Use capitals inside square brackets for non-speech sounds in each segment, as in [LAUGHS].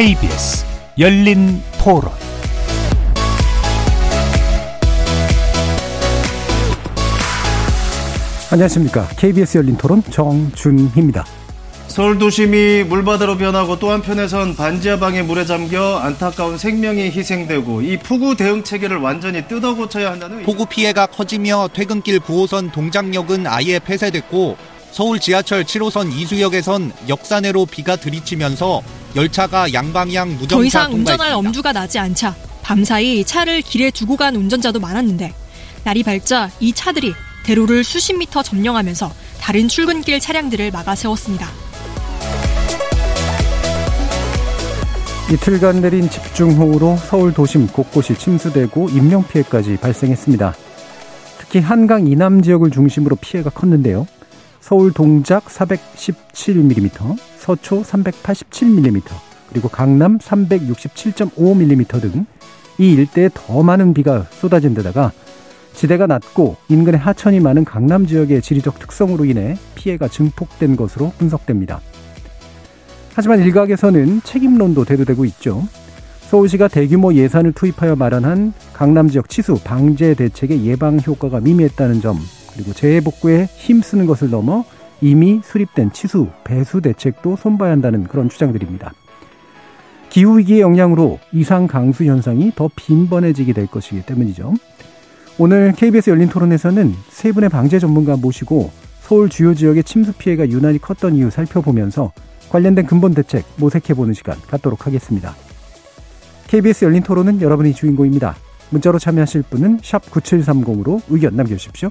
KBS 열린 토론 안녕하십니까. KBS 열린 토론 정준희입니다. 서울 도심이 물바다로 변하고 또 한편에선 반지하방에 물에 잠겨 안타까운 생명이 희생되고 이 폭우 대응 체계를 완전히 뜯어 고쳐야 한다는 폭우 피해가 커지며 퇴근길 9호선 동작역은 아예 폐쇄됐고 서울 지하철 7호선 이수역에선 역산해로 비가 들이치면서 열차가 양방향 무정차 더 이상 운전할 통과했습니다. 엄두가 나지 않자 밤사이 차를 길에 두고 간 운전자도 많았는데 날이 밝자 이 차들이 대로를 수십 미터 점령하면서 다른 출근길 차량들을 막아 세웠습니다. 이틀간 내린 집중호우로 서울 도심 곳곳이 침수되고 인명피해까지 발생했습니다. 특히 한강 이남 지역을 중심으로 피해가 컸는데요. 서울 동작 417mm, 서초 387mm, 그리고 강남 367.5mm 등 이 일대에 더 많은 비가 쏟아진 데다가 지대가 낮고 인근의 하천이 많은 강남 지역의 지리적 특성으로 인해 피해가 증폭된 것으로 분석됩니다. 하지만 일각에서는 책임론도 대두되고 있죠. 서울시가 대규모 예산을 투입하여 마련한 강남 지역 치수 방제 대책의 예방 효과가 미미했다는 점, 그리고 재해 복구에 힘쓰는 것을 넘어 이미 수립된 치수 배수 대책도 손봐야 한다는 그런 주장들입니다. 기후위기의 영향으로 이상 강수 현상이 더 빈번해지게 될 것이기 때문이죠. 오늘 KBS 열린 토론에서는 세 분의 방제 전문가 모시고 서울 주요 지역의 침수 피해가 유난히 컸던 이유 살펴보면서 관련된 근본 대책 모색해보는 시간 갖도록 하겠습니다. KBS 열린 토론은 여러분이 주인공입니다. 문자로 참여하실 분은 9730으로 의견 남겨주십시오.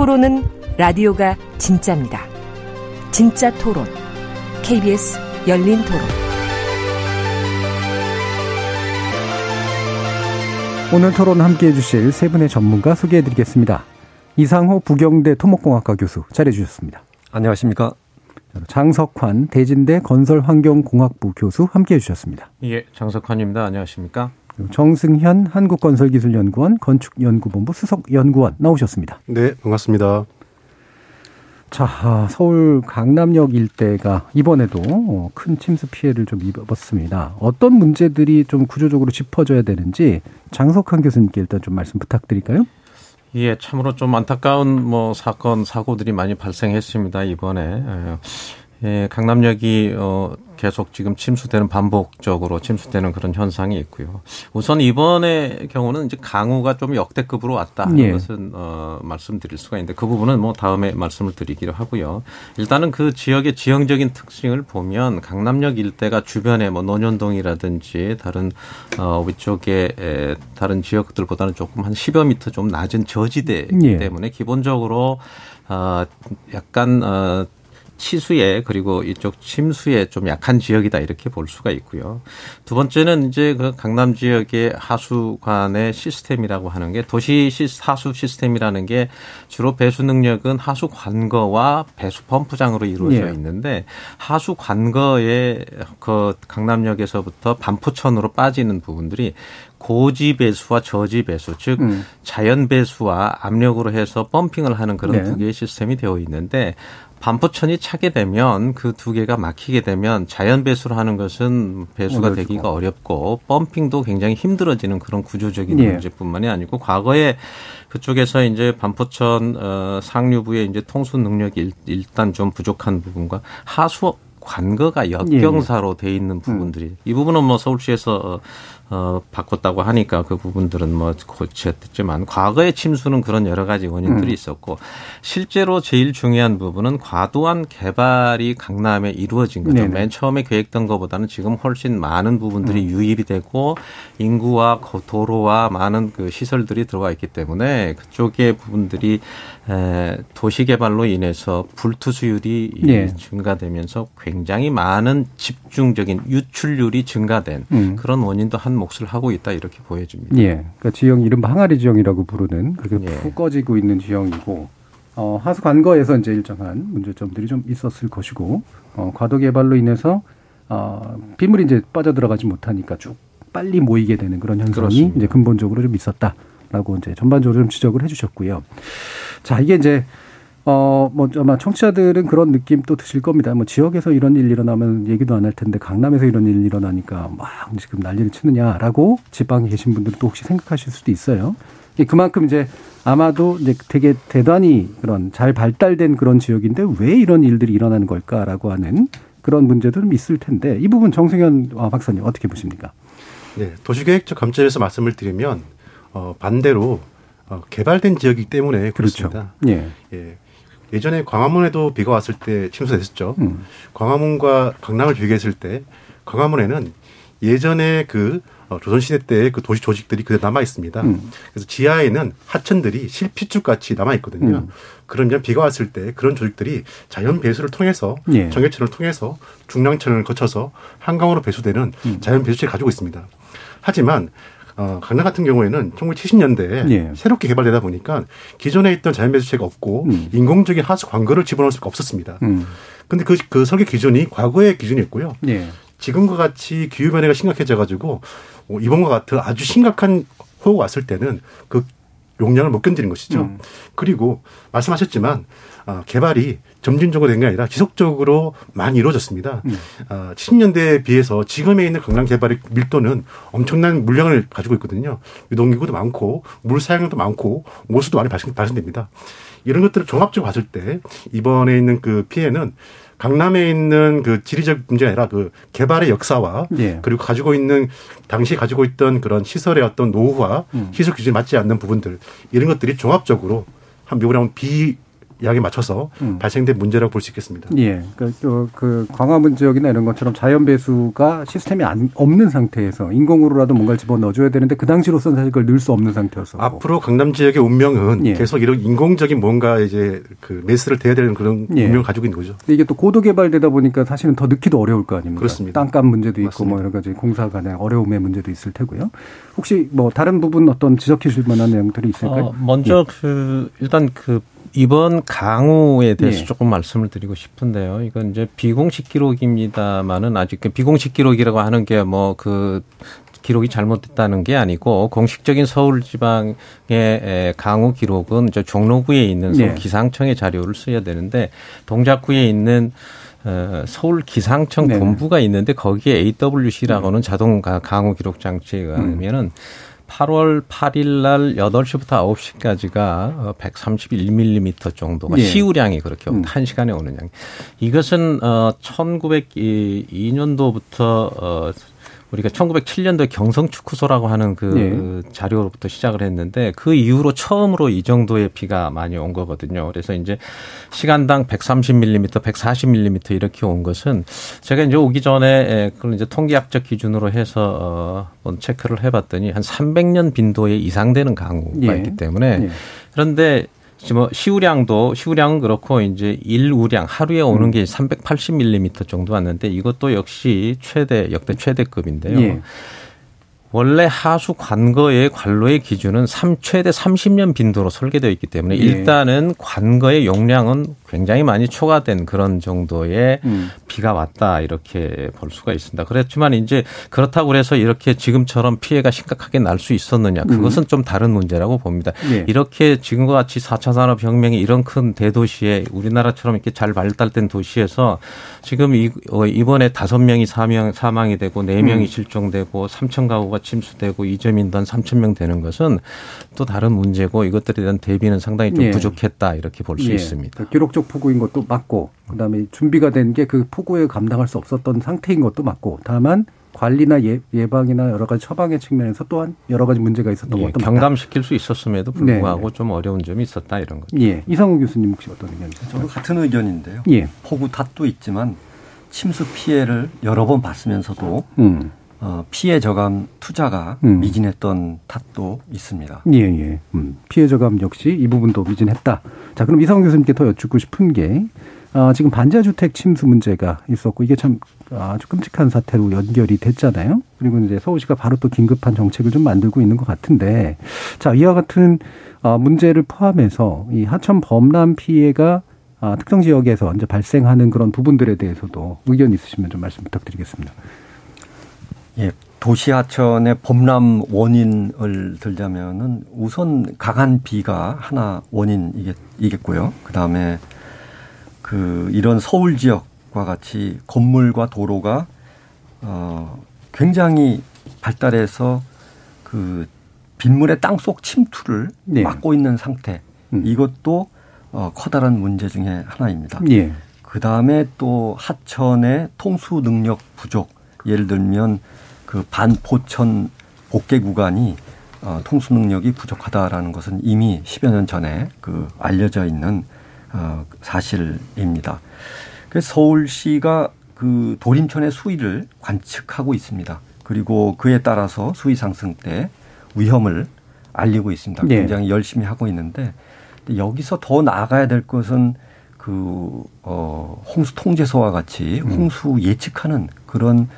토론은 라디오가 진짜입니다. 진짜 토론, KBS 열린 토론. 오늘 토론 함께 해주실 세 분의 전문가 소개해 드리겠습니다. 이상호 부경대 토목공학과 교수 자리해 주셨습니다. 안녕하십니까. 장석환 대진대 건설환경공학부 교수 함께 해주셨습니다. 예, 장석환입니다. 안녕하십니까? 정승현 한국건설기술연구원 건축연구본부 수석연구원 나오셨습니다. 네, 반갑습니다. 자, 아, 서울 강남역 일대가 이번에도 어, 큰 침수 피해를 좀 입었습니다. 어떤 문제들이 좀 구조적으로 짚어져야 되는지 장석환 교수님께 일단 좀 말씀 부탁드릴까요? 예, 참으로 좀 안타까운 뭐 사건 사고들이 많이 발생했습니다 이번에. 예, 강남역이 어 계속 지금 침수되는 반복적으로 침수되는 그런 현상이 있고요. 우선 이번의 경우는 이제 강우가 좀 역대급으로 왔다 하는 예. 것은 어 말씀드릴 수가 있는데 그 부분은 뭐 다음에 말씀을 드리기로 하고요. 일단은 그 지역의 지형적인 특징을 보면 강남역 일대가 주변에 뭐 논현동이라든지 다른 어 위쪽에 에, 다른 지역들보다는 조금 한 10여 미터 좀 낮은 저지대이기 예. 때문에 기본적으로 어 약간 어 치수에 그리고 이쪽 침수에 좀 약한 지역이다 이렇게 볼 수가 있고요. 두 번째는 이제 그 강남 지역의 하수관의 시스템이라고 하는 게 도시 시 하수 시스템이라는 게 주로 배수 능력은 하수 관거와 배수 펌프장으로 이루어져 예. 있는데 하수 관거의 그 강남역에서부터 반포천으로 빠지는 부분들이 고지 배수와 저지 배수, 즉 음. 자연 배수와 압력으로 해서 펌핑을 하는 그런 네. 두 개의 시스템이 되어 있는데 반포천이 차게 되면 그 두 개가 막히게 되면 자연 배수를 하는 것은 배수가 어려워지고. 되기가 어렵고 펌핑도 굉장히 힘들어지는 그런 구조적인 예. 문제뿐만이 아니고 과거에 그쪽에서 이제 반포천 어, 상류부의 이제 통수 능력이 일, 일단 좀 부족한 부분과 하수 관거가 역경사로 돼 있는 부분들이 이 부분은 뭐 서울시에서 어, 바꿨다고 하니까 그 부분들은 뭐 고쳤지만 과거의 침수는 그런 여러 가지 원인들이 음. 있었고 실제로 제일 중요한 부분은 과도한 개발이 강남에 이루어진 거죠. 네네. 맨 처음에 계획된 것보다는 지금 훨씬 많은 부분들이 음. 유입이 되고 인구와 도로와 많은 그 시설들이 들어와 있기 때문에 그쪽의 부분들이 에, 도시 개발로 인해서 불투 수율이 네. 증가되면서 굉장히 많은 집중적인 유출률이 증가된 음. 그런 원인도 한 몫을 하고 있다 이렇게 보여집니다. 예. 그러니까 지형 이른바 항아리 지형이라고 부르는 그렇게 예. 푹 꺼지고 있는 지형이고 어, 하수 관거에서 이제 일정한 문제점들이 좀 있었을 것이고 어, 과도 개발로 인해서 어, 빗물이 이제 빠져들어가지 못하니까 쭉 빨리 모이게 되는 그런 현상이 그렇습니다. 이제 근본적으로 좀 있었다 라고 이제 전반적으로 좀 지적을 해주셨고요. 자 이게 이제 어, 뭐, 아마 청취자들은 그런 느낌 또 드실 겁니다. 뭐, 지역에서 이런 일 일어나면 얘기도 안 할 텐데, 강남에서 이런 일 일어나니까 막 지금 난리를 치느냐라고 지방에 계신 분들은 또 혹시 생각하실 수도 있어요. 그만큼 이제 아마도 이제 되게 대단히 그런 잘 발달된 그런 지역인데 왜 이런 일들이 일어나는 걸까라고 하는 그런 문제도 좀 있을 텐데, 이 부분 정승현 박사님 어떻게 보십니까? 네. 도시계획적 관점에서 말씀을 드리면, 어, 반대로 어, 개발된 지역이기 때문에 그렇죠. 그렇습니다. 예. 예. 예전에 광화문에도 비가 왔을 때 침수됐었죠. 음. 광화문과 강남을 비교했을 때 광화문에는 예전에 그 어, 조선시대 때그 도시 조직들이 그대로 남아 있습니다. 음. 그래서 지하에는 하천들이 실핏줄 같이 남아 있거든요. 음. 그러면 비가 왔을 때 그런 조직들이 자연 배수를 통해서 예. 정해천을 통해서 중랑천을 거쳐서 한강으로 배수되는 음. 자연 배수체를 가지고 있습니다. 하지만 어, 강남 같은 경우에는 1970년대에 예. 새롭게 개발되다 보니까 기존에 있던 자연 배수체가 없고 음. 인공적인 하수 광거를 집어넣을 수가 없었습니다. 음. 근데 그, 그 설계 기준이 과거의 기준이었고요. 예. 지금과 같이 기후 변화가 심각해져 가지고 어, 이번과 같은 아주 심각한 호우가 왔을 때는 그 용량을 못 견디는 것이죠. 음. 그리고 말씀하셨지만 어, 개발이 점진적으로 된 게 아니라 지속적으로 많이 이루어졌습니다. 음. 어, 70년대에 비해서 지금에 있는 강남 개발의 밀도는 엄청난 물량을 가지고 있거든요. 유동인구도 많고 물 사용도 많고 오수도 많이 발생, 발생됩니다. 이런 것들을 종합적으로 봤을 때 이번에 있는 그 피해는 강남에 있는 그 지리적 문제가 아니라 그 개발의 역사와 예. 그리고 가지고 있는 당시 가지고 있던 그런 시설의 어떤 노후와 음. 시설 기준에 맞지 않는 부분들 이런 것들이 종합적으로 한 묘구랑 비 약에 맞춰서 음. 발생된 문제라고 볼 수 있겠습니다. 예. 그, 그, 그 광화문 지역이나 이런 것처럼 자연 배수가 시스템이 안, 없는 상태에서 인공으로라도 뭔가를 집어 넣어줘야 되는데 그 당시로서는 사실 그걸 넣을 수 없는 상태여서 앞으로 강남 지역의 운명은 예. 계속 이런 인공적인 뭔가 이제 그 메스를 대야 되는 그런 예. 운명을 가지고 있는 거죠. 이게 또 고도 개발되다 보니까 사실은 더 넣기도 어려울 거 아닙니까? 그렇습니다. 땅값 문제도 있고 맞습니다. 뭐 여러 가지 공사 간의 어려움의 문제도 있을 테고요. 혹시 뭐 다른 부분 어떤 지적해 주실 만한 내용들이 있을까요? 어, 먼저 예. 그 일단 그 이번 강우에 대해서 네. 조금 말씀을 드리고 싶은데요. 이건 이제 비공식 기록입니다만은 아직 그 비공식 기록이라고 하는 게 뭐 그 기록이 잘못됐다는 게 아니고 공식적인 서울 지방의 강우 기록은 저 종로구에 있는 서울 네. 기상청의 자료를 써야 되는데 동작구에 있는 어, 서울 기상청 네. 본부가 있는데 거기에 AWC라고는 자동 강우 기록 장치에 의하면은 음. 8월 8일 날 8시부터 9시까지가 131mm 정도가 예. 시우량이 그렇게 음. 한 시간에 오는 양. 이것은 어 1902년도부터 어 우리가 1907년도에 경성축구소라고 하는 그 네. 자료로부터 시작을 했는데 그 이후로 처음으로 이 정도의 비가 많이 온 거거든요. 그래서 이제 시간당 130mm, 140mm 이렇게 온 것은 제가 이제 오기 전에 그걸 이제 통계학적 기준으로 해서 어 체크를 해봤더니 한 300년 빈도에 이상 되는 강우가 네. 있기 때문에 네. 그런데 뭐 시우량도 시우량은 그렇고 이제 일우량 하루에 오는 음. 게 380mm 정도 왔는데 이것도 역시 최대 역대 최대급인데요. 예. 원래 하수 관거의 관로의 기준은 3 최대 30년 빈도로 설계되어 있기 때문에 예. 일단은 관거의 용량은 굉장히 많이 초과된 그런 정도의 음. 비가 왔다 이렇게 볼 수가 있습니다. 그렇지만 이제 그렇다고 그래서 이렇게 지금처럼 피해가 심각하게 날 수 있었느냐 그것은 음. 좀 다른 문제라고 봅니다. 예. 이렇게 지금과 같이 4차 산업혁명이 이런 큰 대도시에 우리나라처럼 이렇게 잘 발달된 도시에서 지금 어, 이번에 다섯 명이 사망 사망이 되고 네 명이 음. 실종되고 3천 가구가 침수되고 이점 인단 3천 명 되는 것은 또 다른 문제고 이것들에 대한 대비는 상당히 좀 예. 부족했다 이렇게 볼수 예. 있습니다. 그 기록적 폭우인 것도 맞고 그다음에 준비가 된 게 그 폭우에 감당할 수 없었던 상태인 것도 맞고 다만 관리나 예, 방이나 여러 가지 처방의 측면에서 또한 여러 가지 문제가 있었던 예, 것도 경감시킬 수 있었음에도 불구하고 네. 좀 어려운 점이 있었다 이런 거죠. 예, 이상우 교수님 혹시 어떤 의견이세요? 저도 같은 의견인데요. 예. 폭우 탓도 있지만 침수 피해를 여러 번 봤으면서도 음. 어, 피해 저감 투자가 음. 미진했던 탓도 있습니다. 예, 예. 음. 피해 저감 역시 이 부분도 미진했다. 자, 그럼 이상훈 교수님께 더 여쭙고 싶은 게 아, 지금 반자주택 침수 문제가 있었고 이게 참 아주 끔찍한 사태로 연결이 됐잖아요. 그리고 이제 서울시가 바로 또 긴급한 정책을 좀 만들고 있는 것 같은데 자, 이와 같은 어, 문제를 포함해서 이 하천 범람 피해가 아, 특정 지역에서 이제 발생하는 그런 부분들에 대해서도 의견 있으시면 좀 말씀 부탁드리겠습니다. 예, 도시 하천의 범람 원인을 들자면은 우선 강한 비가 하나 원인이겠고요. 그 다음에 그 이런 서울 지역과 같이 건물과 도로가 어 굉장히 발달해서 그 빗물의 땅속 침투를 네. 막고 있는 상태. 음. 이것도 어 커다란 문제 중에 하나입니다. 예. 그 다음에 또 하천의 통수 능력 부족. 예를 들면 그 반포천 복개 구간이 어, 통수 능력이 부족하다라는 것은 이미 10여 년 전에 그 알려져 있는 어, 사실입니다. 그래서 서울시가 그 도림천의 수위를 관측하고 있습니다. 그리고 그에 따라서 수위 상승 때 위험을 알리고 있습니다. 네. 굉장히 네. 열심히 하고 있는데 여기서 더 나아가야 될 것은 그, 어, 홍수 통제소와 같이 음. 홍수 예측하는 그런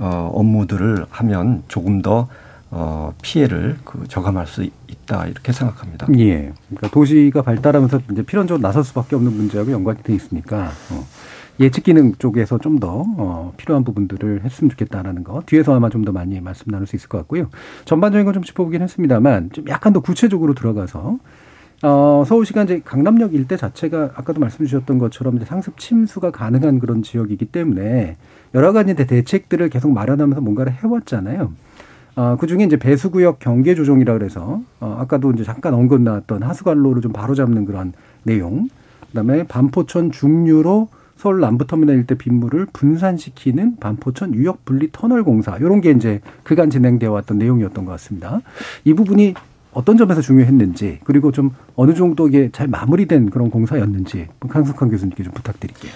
어, 업무들을 하면 조금 더 어, 피해를 그 저감할 수 있다 이렇게 생각합니다. 예. 그러니까 도시가 발달하면서 이제 필연적으로 나설 수밖에 없는 문제하고 연관이 돼 있으니까 어, 예측 기능 쪽에서 좀 더 어, 필요한 부분들을 했으면 좋겠다라는 거 뒤에서 아마 좀 더 많이 말씀 나눌 수 있을 것 같고요. 전반적인 건 좀 짚어보긴 했습니다만 좀 약간 더 구체적으로 들어가서 어, 서울시가 이제 강남역 일대 자체가 아까도 말씀 주셨던 것처럼 이제 상습 침수가 가능한 그런 지역이기 때문에 여러 가지 대책들을 계속 마련하면서 뭔가를 해왔잖아요. 어, 그 중에 이제 배수구역 경계 조정이라 그래서 어, 아까도 이제 잠깐 언급 나왔던 하수관로를 좀 바로잡는 그런 내용. 그다음에 반포천 중류로 서울 남부터미널 일대 빗물을 분산시키는 반포천 유역 분리 터널 공사 이런 게 이제 그간 진행되어 왔던 내용이었던 것 같습니다. 이 부분이 어떤 점에서 중요했는지 그리고 좀 어느 정도 이게 잘 마무리된 그런 공사였는지 강석환 교수님께 좀 부탁드릴게요.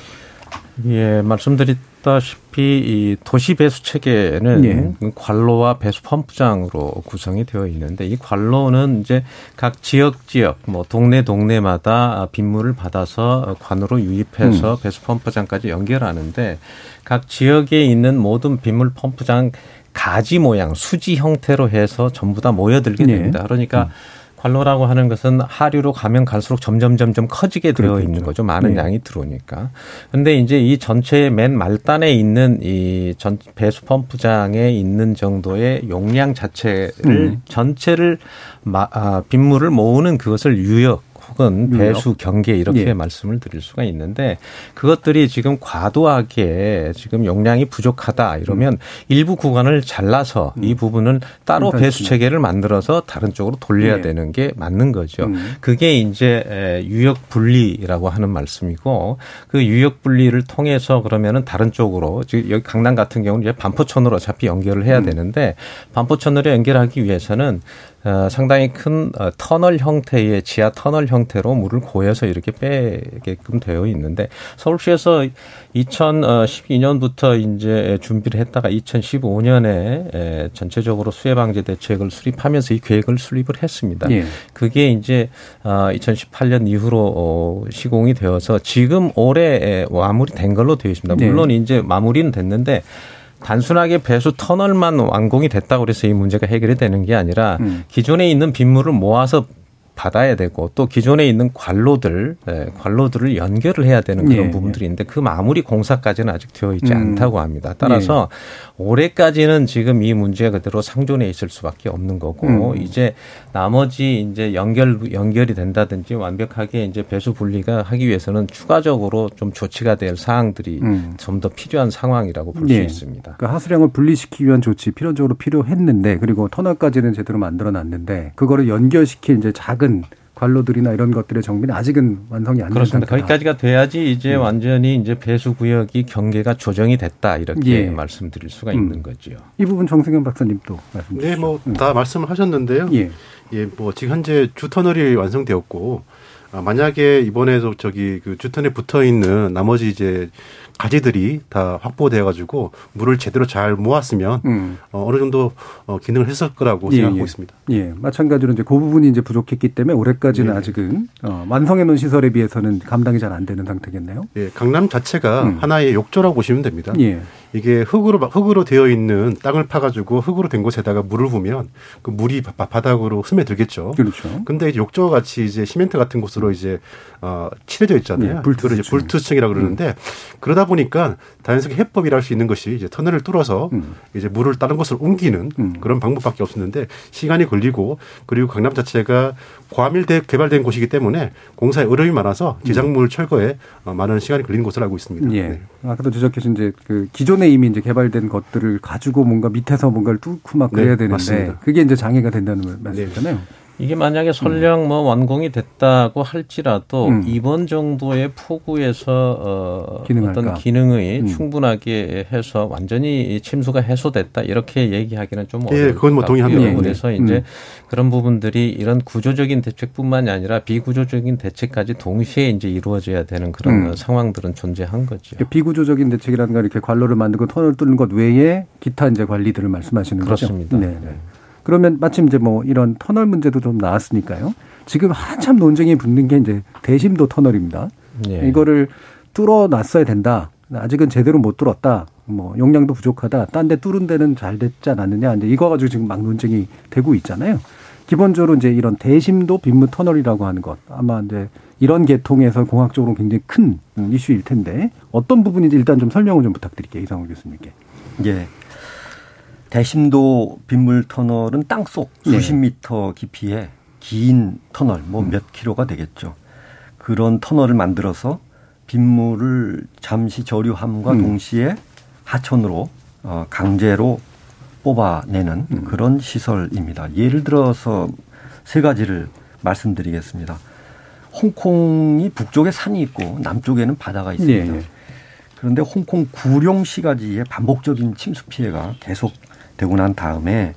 예, 말씀드렸다시피 이 도시 배수 체계는 예. 관로와 배수 펌프장으로 구성이 되어 있는데 이 관로는 이제 각 지역 지역 뭐 동네 동네마다 빗물을 받아서 관으로 유입해서 음. 배수 펌프장까지 연결하는데 각 지역에 있는 모든 빗물 펌프장 가지 모양 수지 형태로 해서 전부 다 모여들게 네. 됩니다. 그러니까 음. 관로라고 하는 것은 하류로 가면 갈수록 점점 점점 커지게 되어 그렇겠죠. 있는 거죠. 많은 네. 양이 들어오니까. 근데 이제 이 전체의 맨 말단에 있는 이 전 배수 펌프장에 있는 정도의 용량 자체를 음. 전체를 마, 아, 빗물을 모으는 그것을 유역 혹은 배수 경계 이렇게 예. 말씀을 드릴 수가 있는데 그것들이 지금 과도하게 지금 용량이 부족하다 이러면 음. 일부 구간을 잘라서 음. 이 부분은 따로 배수 체계를 만들어서 다른 쪽으로 돌려야 예. 되는 게 맞는 거죠. 음. 그게 이제 유역 분리라고 하는 말씀이고 그 유역 분리를 통해서 그러면은 다른 쪽으로 지금 여기 강남 같은 경우는 이제 반포천으로 어차피 연결을 해야 음. 되는데 반포천으로 연결하기 위해서는 어, 상당히 큰 어, 터널 형태의 지하 터널 형태로 물을 고여서 이렇게 빼게끔 되어 있는데 서울시에서 2012년부터 이제 준비를 했다가 2015년에 전체적으로 수해 방제 대책을 수립하면서 이 계획을 수립을 했습니다. 예. 그게 이제 2018년 어, 이후로 시공이 되어서 지금 올해 마무리된 걸로 되어 있습니다. 네. 물론 네. 이제 마무리는 됐는데 단순하게 배수 터널만 완공이 됐다고 그래서 이 문제가 해결이 되는 게 아니라 음. 기존에 있는 빗물을 모아서 받아야 되고 또 기존에 있는 관로들 네, 관로들을 연결을 해야 되는 그런 예, 부분들이 있는데 그 마무리 공사까지는 아직 되어 있지 음. 않다고 합니다. 따라서 예. 올해까지는 지금 이 문제가 그대로 상존해 있을 수밖에 없는 거고 음. 이제 나머지 이제 연결 연결이 된다든지 완벽하게 이제 배수 분리가 하기 위해서는 추가적으로 좀 조치가 될 사항들이 음. 좀더 필요한 상황이라고 볼수 예. 있습니다. 그러니까 하수량을 분리시키기 위한 조치 필연적으로 필요했는데 그리고 터널까지는 제대로 만들어 놨는데 그거를 연결시킬 이제 작은 관로들이나 이런 것들의 정비는 아직은 완성이 안된 그렇습니다. 거기까지가 돼야지 이제 음. 완전히 이제 배수 구역이 경계가 조정이 됐다 이렇게 예. 말씀드릴 수가 음. 있는 거지요. 이 부분 정승현 박사님도 말씀 주시죠. 네, 뭐다 음. 말씀을 하셨는데요. 예. 예, 뭐 지금 현재 주 터널이 완성되었고 아, 만약에 이번에도 저기 그 주턴에 붙어 있는 나머지 이제 가지들이 다 확보돼 가지고 물을 제대로 잘 모았으면 음. 어, 어느 정도 어, 기능을 했을 거라고 예, 생각하고 예. 있습니다. 예, 마찬가지로 이제 그 부분이 이제 부족했기 때문에 올해까지는 예. 아직은 어, 완성해 놓은 시설에 비해서는 감당이 잘 안 되는 상태겠네요. 예, 강남 자체가 음. 하나의 욕조라고 보시면 됩니다. 예. 이게 흙으로 흙으로 되어 있는 땅을 파가지고 흙으로 된 곳에다가 물을 부으면 그 물이 바 닥으로 스며들겠죠. 그렇죠. 근데 이제 욕조 같이 이제 시멘트 같은 곳으로 이제 어 칠해져 있잖아요. 네, 불투 이제 불투층이라 고 그러는데 음. 그러다 보니까 자연스럽게 해법이라 할 수 있는 것이 이제 터널을 뚫어서 음. 이제 물을 다른 곳으로 옮기는 음. 그런 방법밖에 없었는데 시간이 걸리고 그리고 강남 자체가 과밀 개발된 곳이기 때문에 공사에 어려움이 많아서 지작물 철거에 어, 많은 시간이 걸리는 것으로 알고 있습니다. 예. 네. 아까도 지적해준 이제 그 기존 에 이미 이제 개발된 것들을 가지고 뭔가 밑에서 뭔가를 뚫고 막 그래야 네, 되는데 맞습니다. 그게 이제 장애가 된다는 말씀이잖아요. 네. 이게 만약에 설령 음. 뭐 완공이 됐다고 할지라도 음. 이번 정도의 폭우에서 어 어떤 기능의 음. 충분하게 해서 완전히 침수가 해소됐다 이렇게 얘기하기는 좀 어려울 예, 그건 뭐 동의합니다. 그래서 네. 이제 음. 그런 부분들이 이런 구조적인 대책뿐만이 아니라 비구조적인 대책까지 동시에 이제 이루어져야 되는 그런 음. 상황들은 존재한 거죠. 비구조적인 대책이라는 건 이렇게 관로를 만들고 터널을 뚫는 것 외에 기타 이제 관리들을 말씀하시는 그렇습니다. 거죠. 네. 네. 그러면 마침 이제 뭐 이런 터널 문제도 좀 나왔으니까요. 지금 한참 논쟁이 붙는 게 이제 대심도 터널입니다. 예. 이거를 뚫어 놨어야 된다. 아직은 제대로 못 뚫었다. 뭐 용량도 부족하다. 딴 데 뚫은 데는 잘 됐지 않았느냐. 이제 이거 가지고 지금 막 논쟁이 되고 있잖아요. 기본적으로 이제 이런 대심도 빗물 터널이라고 하는 것 아마 이제 이런 계통에서 공학적으로 굉장히 큰 이슈일 텐데 어떤 부분인지 일단 좀 설명을 좀 부탁드릴게요 이상호 교수님께. 예. 대심도 빗물 터널은 땅속 네. 수십 네. 미터 깊이의 긴 터널, 뭐몇 음. 킬로가 되겠죠. 그런 터널을 만들어서 빗물을 잠시 저류함과 음. 동시에 하천으로 어, 강제로 뽑아내는 음. 그런 시설입니다. 예를 들어서 세 가지를 말씀드리겠습니다. 홍콩이 북쪽에 산이 있고 남쪽에는 바다가 있습니다. 네. 그런데 홍콩 구룡시가지의 반복적인 침수 피해가 계속 되고 난 다음에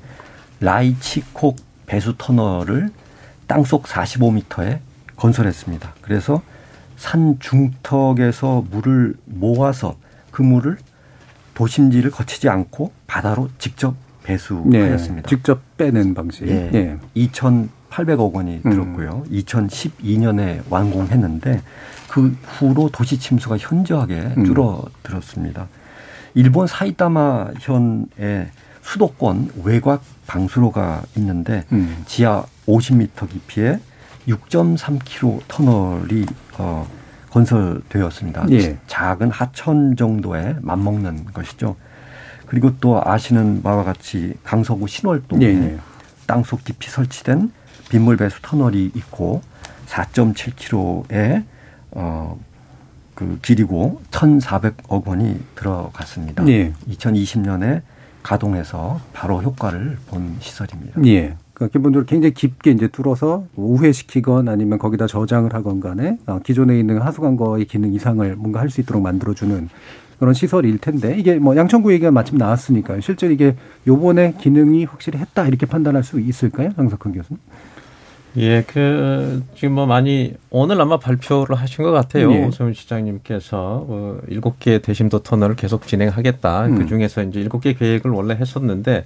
라이치콕 배수 터널을 땅속 45m에 건설했습니다. 그래서 산 중턱에서 물을 모아서 그 물을 도심지를 거치지 않고 바다로 직접 배수하였습니다. 네, 직접 빼는 방식. 예, 네. 2,800억 원이 음. 들었고요. 음. 2012년에 완공했는데 그 후로 도시 침수가 현저하게 음. 줄어들었습니다. 일본 사이타마 현에 수도권 외곽 방수로가 있는데 음. 지하 50m 깊이에 6.3km 터널이 어, 건설되었습니다. 예. 작은 하천 정도에 맞먹는 것이죠. 그리고 또 아시는 바와 같이 강서구 신월동에 예. 예. 땅속 깊이 설치된 빗물 배수 터널이 있고 4.7km의 어, 그 길이고 1,400억 원이 들어갔습니다. 예. 2020년에 가동해서 바로 효과를 본 시설입니다. 예. 그러니까 기본적으로 굉장히 깊게 이제 뚫어서 우회시키건 아니면 거기다 저장을 하건 간에 어, 기존에 있는 하수관거의 기능 이상을 뭔가 할 수 있도록 만들어주는 그런 시설일 텐데 이게 뭐 양천구 얘기가 마침 나왔으니까 실제로 이게 요번에 기능이 확실히 했다 이렇게 판단할 수 있을까요? 장석헌 교수님? 예, 그 지금 뭐 많이 오늘 아마 발표를 하신 것 같아요. 예. 오세훈 시장님께서 뭐 일곱 개 대심도 터널을 계속 진행하겠다. 음. 그 중에서 이제 일곱 개 계획을 원래 했었는데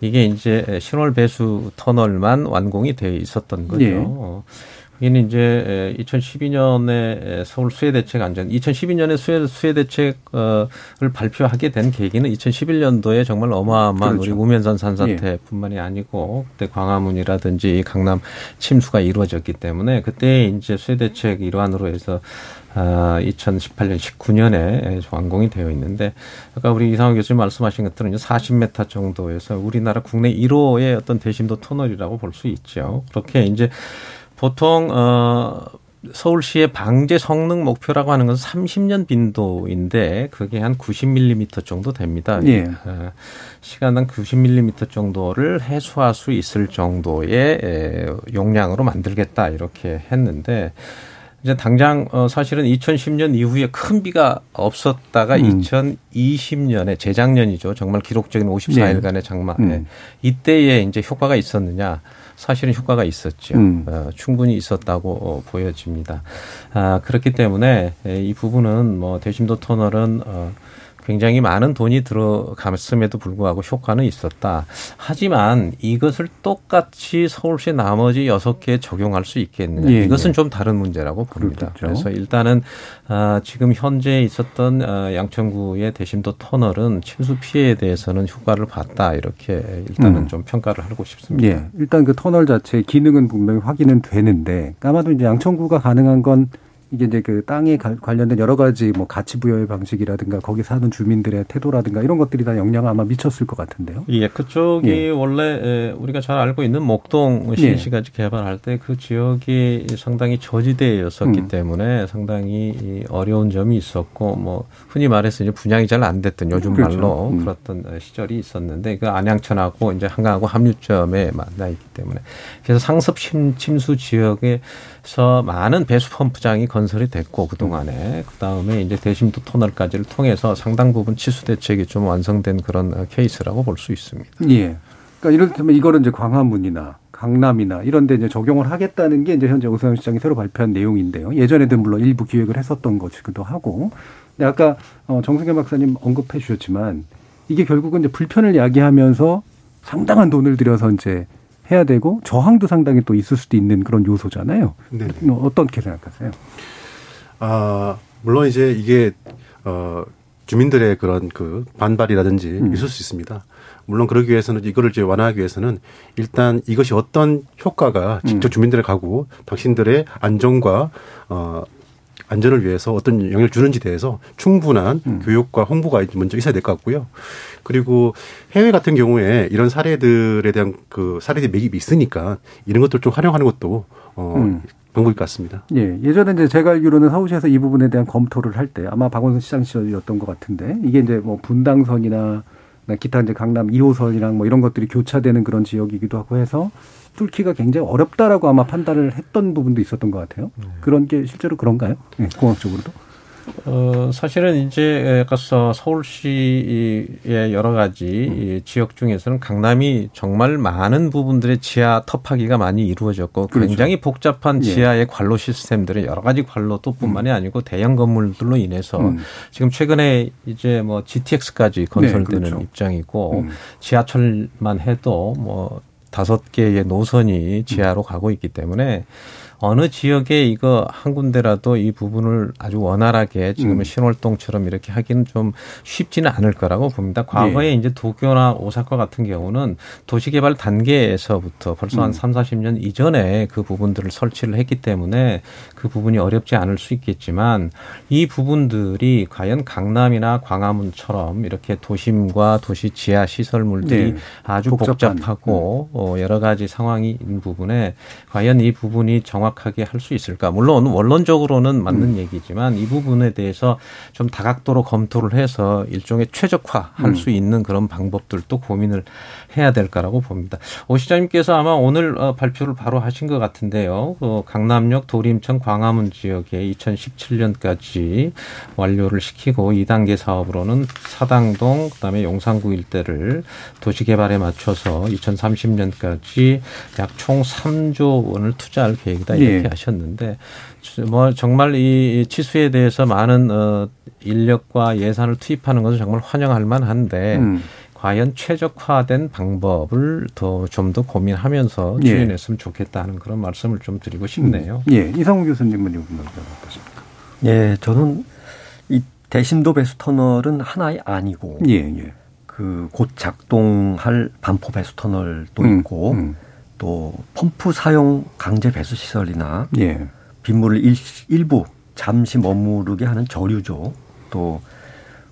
이게 이제 신월 배수 터널만 완공이 돼 있었던 거죠. 예. 이는 이제 2012년에 서울 수해 대책 안전, 2012년에 수해 수해 대책을 발표하게 된 계기는 2011년도에 정말 어마어마한 그렇죠. 우리 우면산 산사태뿐만이 예. 아니고 그때 광화문이라든지 강남 침수가 이루어졌기 때문에 그때 이제 수해 대책 일환으로 해서 아, 2018년, 19년에 완공이 되어 있는데, 아까 우리 이상호 교수님 말씀하신 것들은 40m 정도에서 우리나라 국내 1호의 어떤 대심도 터널이라고 볼 수 있죠. 그렇게 이제 보통 어 서울시의 방제 성능 목표라고 하는 것은 30년 빈도인데 그게 한 90mm 정도 됩니다. 예. 어, 시간당 90mm 정도를 해소할 수 있을 정도의 용량으로 만들겠다 이렇게 했는데 이제 당장 어 사실은 2010년 이후에 큰 비가 없었다가 음. 2020년에 재작년이죠. 정말 기록적인 54일간의 네. 장마에 음. 이때에 이제 효과가 있었느냐? 사실은 효과가 있었죠. 음. 어, 충분히 있었다고 어, 보여집니다. 아, 그렇기 때문에 이 부분은 뭐 대심도 터널은 어, 굉장히 많은 돈이 들어갔음에도 불구하고 효과는 있었다. 하지만 이것을 똑같이 서울시 나머지 여섯 개에 적용할 수 있겠느냐. 예, 이것은 예. 좀 다른 문제라고 봅니다. 그렇겠죠. 그래서 일단은 아, 지금 현재 있었던 아, 양천구의 대심도 터널은 침수 피해에 대해서는 효과를 봤다. 이렇게 일단은 음. 좀 평가를 하고 싶습니다. 예. 일단 그 터널 자체의 기능은 분명히 확인은 되는데 아마도 이제 양천구가 가능한 건 이게 이제 그 땅에 관련된 여러 가지 뭐 가치 부여의 방식이라든가 거기 사는 주민들의 태도라든가 이런 것들이 다 영향을 아마 미쳤을 것 같은데요. 예, 그쪽이 예. 원래 우리가 잘 알고 있는 목동 신시가지 예. 개발할 때 그 지역이 상당히 저지대였었기 음. 때문에 상당히 어려운 점이 있었고 뭐 흔히 말해서 이제 분양이 잘 안 됐던 요즘 그렇죠. 말로 음. 그렇던 시절이 있었는데 그 안양천하고 이제 한강하고 합류점에 만나 있기 때문에 그래서 상습 침수 지역에 서 많은 배수 펌프장이 건설이 됐고 그 동안에 그 다음에 이제 대심도 터널까지를 통해서 상당 부분 치수 대책이 좀 완성된 그런 케이스라고 볼 수 있습니다. 예. 그러니까 이를테면 이거는 이제 광화문이나 강남이나 이런 데 이제 적용을 하겠다는 게 이제 현재 오세훈 시장이 새로 발표한 내용인데요. 예전에도 물론 일부 기획을 했었던 것이기도 하고. 근데 아까 어, 정승현 박사님 언급해 주셨지만 이게 결국은 이제 불편을 야기하면서 상당한 돈을 들여서 이제 해야 되고 저항도 상당히 또 있을 수도 있는 그런 요소잖아요. 네. 어떻게 생각하세요? 아 물론 이제 이게 어 주민들의 그런 그 반발이라든지 음. 있을 수 있습니다. 물론 그러기 위해서는 이거를 이제 완화하기 위해서는 일단 이것이 어떤 효과가 직접 음. 주민들에 가고 당신들의 안전과 어 안전을 위해서 어떤 영향을 주는지 대해서 충분한 음. 교육과 홍보가 먼저 있어야 될 것 같고요. 그리고 해외 같은 경우에 이런 사례들에 대한 그 사례들 매입이 있으니까 이런 것들 좀 활용하는 것도 어 음. 방법일 것 같습니다. 예. 예전에 이제 제가 알기로는 서울시에서 이 부분에 대한 검토를 할 때 아마 박원순 시장 시절이었던 것 같은데 이게 이제 뭐 분당선이나 기타 이제 강남 2호선이랑 뭐 이런 것들이 교차되는 그런 지역이기도 하고 해서 뚫기가 굉장히 어렵다라고 아마 판단을 했던 부분도 있었던 것 같아요. 네. 그런 게 실제로 그런가요? 네, 공학적으로도? 어, 사실은 이제 아까 서울시의 여러 가지 음. 지역 중에서는 강남이 정말 많은 부분들의 지하 터파기가 많이 이루어졌고 그렇죠. 굉장히 복잡한 예. 지하의 예. 관로 시스템들의 여러 가지 관로도 뿐만이 음. 아니고 대형 건물들로 인해서 음. 지금 최근에 이제 뭐 GTX까지 건설되는 네, 그렇죠. 입장이고 음. 지하철만 해도 뭐 다섯 개의 노선이 지하로 가고 있기 때문에 어느 지역에 이거 한 군데라도 이 부분을 아주 원활하게 지금의 음. 신월동처럼 이렇게 하기는 좀 쉽지는 않을 거라고 봅니다. 과거에 네. 이제 도쿄나 오사카 같은 경우는 도시개발 단계에서부터 벌써 한 음. 3, 40년 이전에 그 부분들을 설치를 했기 때문에 그 부분이 어렵지 않을 수 있겠지만 이 부분들이 과연 강남이나 광화문처럼 이렇게 도심과 도시 지하 시설물들이 네. 아주 복잡한. 복잡하고 음. 어, 여러 가지 상황이 있는 부분에 과연 이 부분이 정확 정확하게 할 수 있을까? 물론 원론적으로는 맞는 음. 얘기지만 이 부분에 대해서 좀 다각도로 검토를 해서 일종의 최적화할 음. 수 있는 그런 방법들도 고민을 해야 될까라고 봅니다. 오 시장님께서 아마 오늘 어, 발표를 바로 하신 것 같은데요. 그 강남역, 도림천, 광화문 지역에 2017년까지 완료를 시키고 2단계 사업으로는 사당동, 그다음에 용산구 일대를 도시 개발에 맞춰서 2030년까지 약 총 3조 원을 투자할 계획이다 이렇게 예. 하셨는데 뭐 정말 이 치수에 대해서 많은 어 인력과 예산을 투입하는 것은 정말 환영할 만한데 음. 과연 최적화된 방법을 더 좀 더 고민하면서 예. 추진했으면 좋겠다는 그런 말씀을 좀 드리고 싶네요. 음. 예, 이상우 교수님은 이분 어떠십니까? 예, 저는 이 대심도 배수 터널은 하나의 아니고 예, 예. 그곧 작동할 반포 배수 터널도 음, 있고 음. 또 펌프 사용 강제 배수 시설이나 예. 빗물을 일, 일부 잠시 머무르게 하는 저류조 또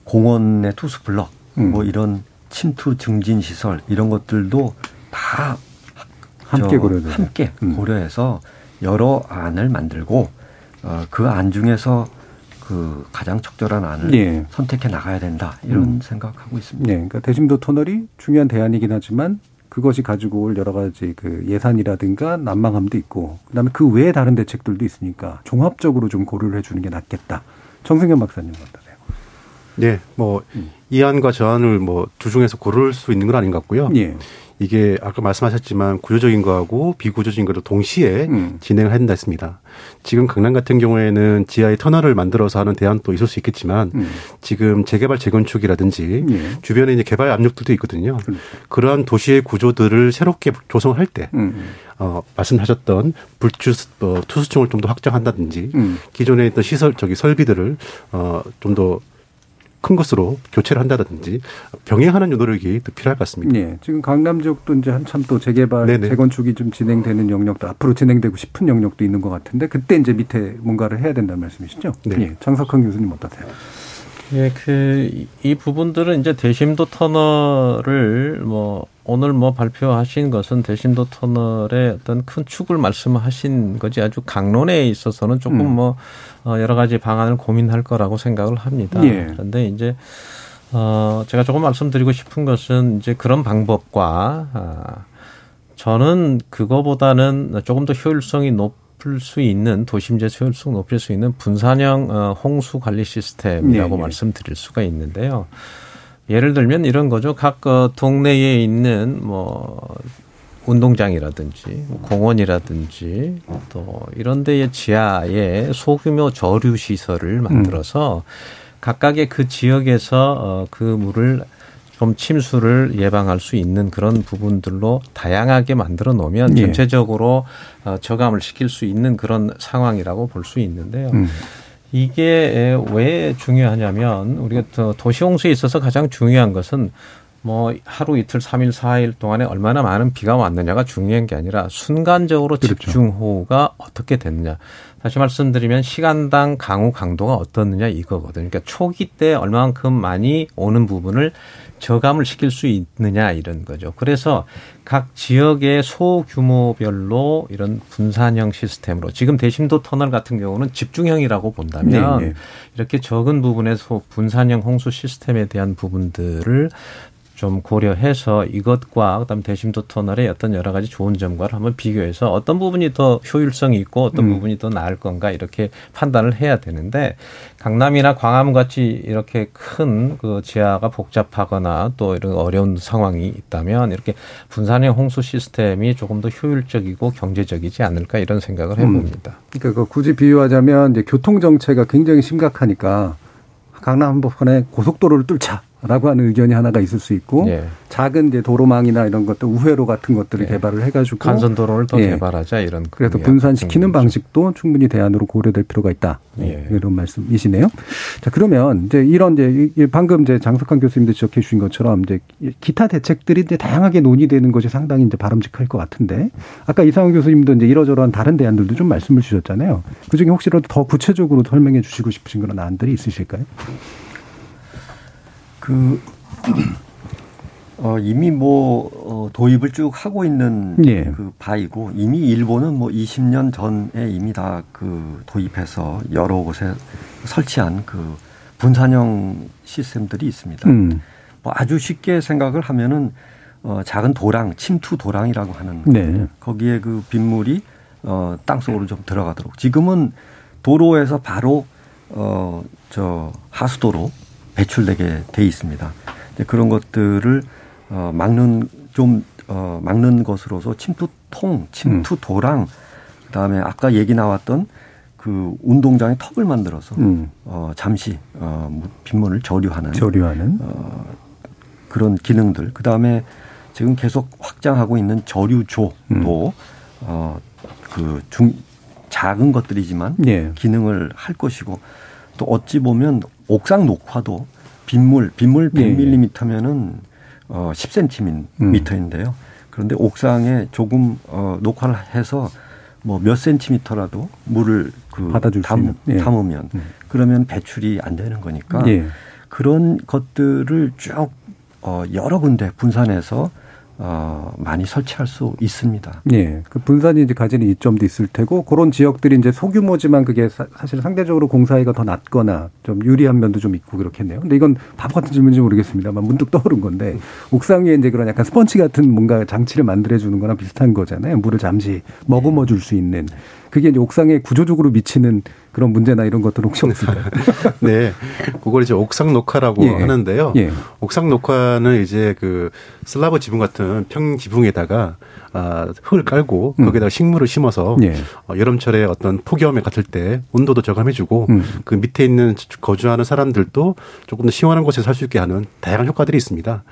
공원의 투수 블럭 음. 뭐 이런 침투 증진 시설 이런 것들도 다 함께 고려 함께 음. 고려해서 여러 안을 만들고 어, 그 안 중에서 그 가장 적절한 안을 예. 선택해 나가야 된다 이런 음. 생각하고 있습니다. 네, 그러니까 대심도 터널이 중요한 대안이긴 하지만 그것이 가지고 올 여러 가지 그 예산이라든가 난망함도 있고 그다음에 그 외에 다른 대책들도 있으니까 종합적으로 좀 고려를 해주는 게 낫겠다. 정승현 박사님 어떠세요? 네, 뭐 음. 이 안과 저 안을 뭐 주중에서 고를 수 있는 건 아닌 것 같고요. 예. 이게 아까 말씀하셨지만 구조적인 거하고 비구조적인 거를 동시에 음. 진행을 한다 했습니다. 지금 강남 같은 경우에는 지하에 터널을 만들어서 하는 대안도 있을 수 있겠지만 음. 지금 재개발 재건축이라든지 예. 주변에 이제 개발 압력들도 있거든요. 그렇죠. 그러한 도시의 구조들을 새롭게 조성할 때 음. 어, 말씀하셨던 불투 어, 투수층을 좀 더 확장한다든지 음. 기존에 있던 시설 저기 설비들을 어, 좀더 큰 것으로 교체를 한다든지 병행하는 노력이 또 필요할 것 같습니다. 네. 지금 강남 지역도 이제 한참 또 재개발, 네네. 재건축이 좀 진행되는 영역도 앞으로 진행되고 싶은 영역도 있는 것 같은데 그때 이제 밑에 뭔가를 해야 된다는 말씀이시죠? 네. 네. 장석환 교수님 어떠세요? 예, 그, 이 부분들은 이제 대심도 터널을 뭐, 오늘 뭐 발표하신 것은 대심도 터널의 어떤 큰 축을 말씀하신 거지 아주 강론에 있어서는 조금 음. 뭐, 어, 여러 가지 방안을 고민할 거라고 생각을 합니다. 예. 그런데 이제, 어, 제가 조금 말씀드리고 싶은 것은 이제 그런 방법과, 아, 저는 그거보다는 조금 더 효율성이 높 높일 수 있는 도심제 효율성 높일 수 있는 분산형 어, 홍수 관리 시스템이라고 네, 네. 말씀드릴 수가 있는데요. 예를 들면 이런 거죠. 각 어, 동네에 있는 뭐 운동장이라든지 뭐 공원이라든지 또 이런 데의 지하에 소규모 저류 시설을 만들어서 음. 각각의 그 지역에서 어, 그 물을 좀 침수를 예방할 수 있는 그런 부분들로 다양하게 만들어 놓으면 예. 전체적으로 어, 저감을 시킬 수 있는 그런 상황이라고 볼 수 있는데요. 음. 이게 왜 중요하냐면 우리가 도시 홍수에 있어서 가장 중요한 것은 뭐 하루 이틀 삼일 사일 동안에 얼마나 많은 비가 왔느냐가 중요한 게 아니라 순간적으로 그렇죠. 집중호우가 어떻게 됐느냐. 다시 말씀드리면 시간당 강우 강도가 어떻느냐 이거거든요. 그러니까 초기 때 얼마만큼 많이 오는 부분을 저감을 시킬 수 있느냐 이런 거죠. 그래서 각 지역의 소규모별로 이런 분산형 시스템으로 지금 대심도 터널 같은 경우는 집중형이라고 본다면 네, 네. 이렇게 적은 부분에서 분산형 홍수 시스템에 대한 부분들을 좀 고려해서 이것과 그다음 대심도 터널의 어떤 여러 가지 좋은 점과를 한번 비교해서 어떤 부분이 더 효율성이 있고 어떤 음. 부분이 더 나을 건가 이렇게 판단을 해야 되는데 강남이나 광화문 같이 이렇게 큰 그 지하가 복잡하거나 또 이런 어려운 상황이 있다면 이렇게 분산형 홍수 시스템이 조금 더 효율적이고 경제적이지 않을까 이런 생각을 해봅니다. 음. 그러니까 굳이 비유하자면 이제 교통 정체가 굉장히 심각하니까 강남 한복판에 고속도로를 뚫자. 라고 하는 의견이 하나가 있을 수 있고 예. 작은 이제 도로망이나 이런 것들 우회로 같은 것들을 예. 개발을 해가지고 간선 도로를 더 예. 개발하자 이런 그래서 분산시키는 방식도 충분히 대안으로 고려될 필요가 있다 예. 이런 말씀이시네요. 자 그러면 이제 이런 이제 방금 이제 장석환 교수님도 지적해 주신 것처럼 이제 기타 대책들이 이제 다양하게 논의되는 것이 상당히 이제 바람직할 것 같은데 아까 이상훈 교수님도 이제 이러저러한 다른 대안들도 좀 말씀을 주셨잖아요. 그 중에 혹시라도 더 구체적으로 설명해 주시고 싶으신 그런 안들이 있으실까요? 그 [CLEARS THROAT] 어, 이미 뭐 어, 도입을 쭉 하고 있는 예. 그 바이고 이미 일본은 뭐 20년 전에 이미 다 그 도입해서 여러 곳에 설치한 그 분산형 시스템들이 있습니다. 음. 뭐 아주 쉽게 생각을 하면은 어, 작은 도랑, 침투 도랑이라고 하는 네. 거기에 그 빗물이 어, 땅 속으로 좀 들어가도록 지금은 도로에서 바로 어, 저 하수도로 배출되게 돼 있습니다. 그런 것들을 어, 막는 좀 어, 막는 것으로서 침투통, 침투도랑 음. 그다음에 아까 얘기 나왔던 그 운동장에 턱을 만들어서 음. 어, 잠시 어, 빗물을 저류하는 저류하는 어, 그런 기능들 그다음에 지금 계속 확장하고 있는 저류조도 음. 어, 그 중 작은 것들이지만 예. 기능을 할 것이고 또 어찌 보면 옥상 녹화도 빗물 빗물 100mm면은 어 10cm인데요. 음. 그런데 옥상에 조금 어 녹화를 해서 뭐 몇 센티미터라도 물을 그 받아줄 담, 예. 담으면 음. 그러면 배출이 안 되는 거니까 예. 그런 것들을 쭉 어, 여러 군데 분산해서 어, 많이 설치할 수 있습니다. 예. 그 분산이 이제 가지는 이점도 있을 테고 그런 지역들이 이제 소규모지만 그게 사, 실 상대적으로 공사비가 더 낮거나 좀 유리한 면도 좀 있고 그렇겠네요. 근데 이건 바보 같은 질문인지 모르겠습니다만 문득 떠오른 건데 옥상 위에 이제 그런 약간 스펀지 같은 뭔가 장치를 만들어 주는 거나 비슷한 거잖아요. 물을 잠시 머금어 줄 수 있는. 그게 이제 옥상에 구조적으로 미치는 그런 문제나 이런 것들은 혹시 없을까요? [LAUGHS] 네. 그걸 이제 옥상 녹화라고 예. 하는데요. 예. 옥상 녹화는 이제 그 슬라브 지붕 같은 평 지붕에다가 아, 흙을 깔고 음. 거기에다가 식물을 심어서 예. 어, 여름철에 어떤 폭염에 같을 때 온도도 저감해주고 음. 그 밑에 있는 거주하는 사람들도 조금 더 시원한 곳에 살 수 있게 하는 다양한 효과들이 있습니다.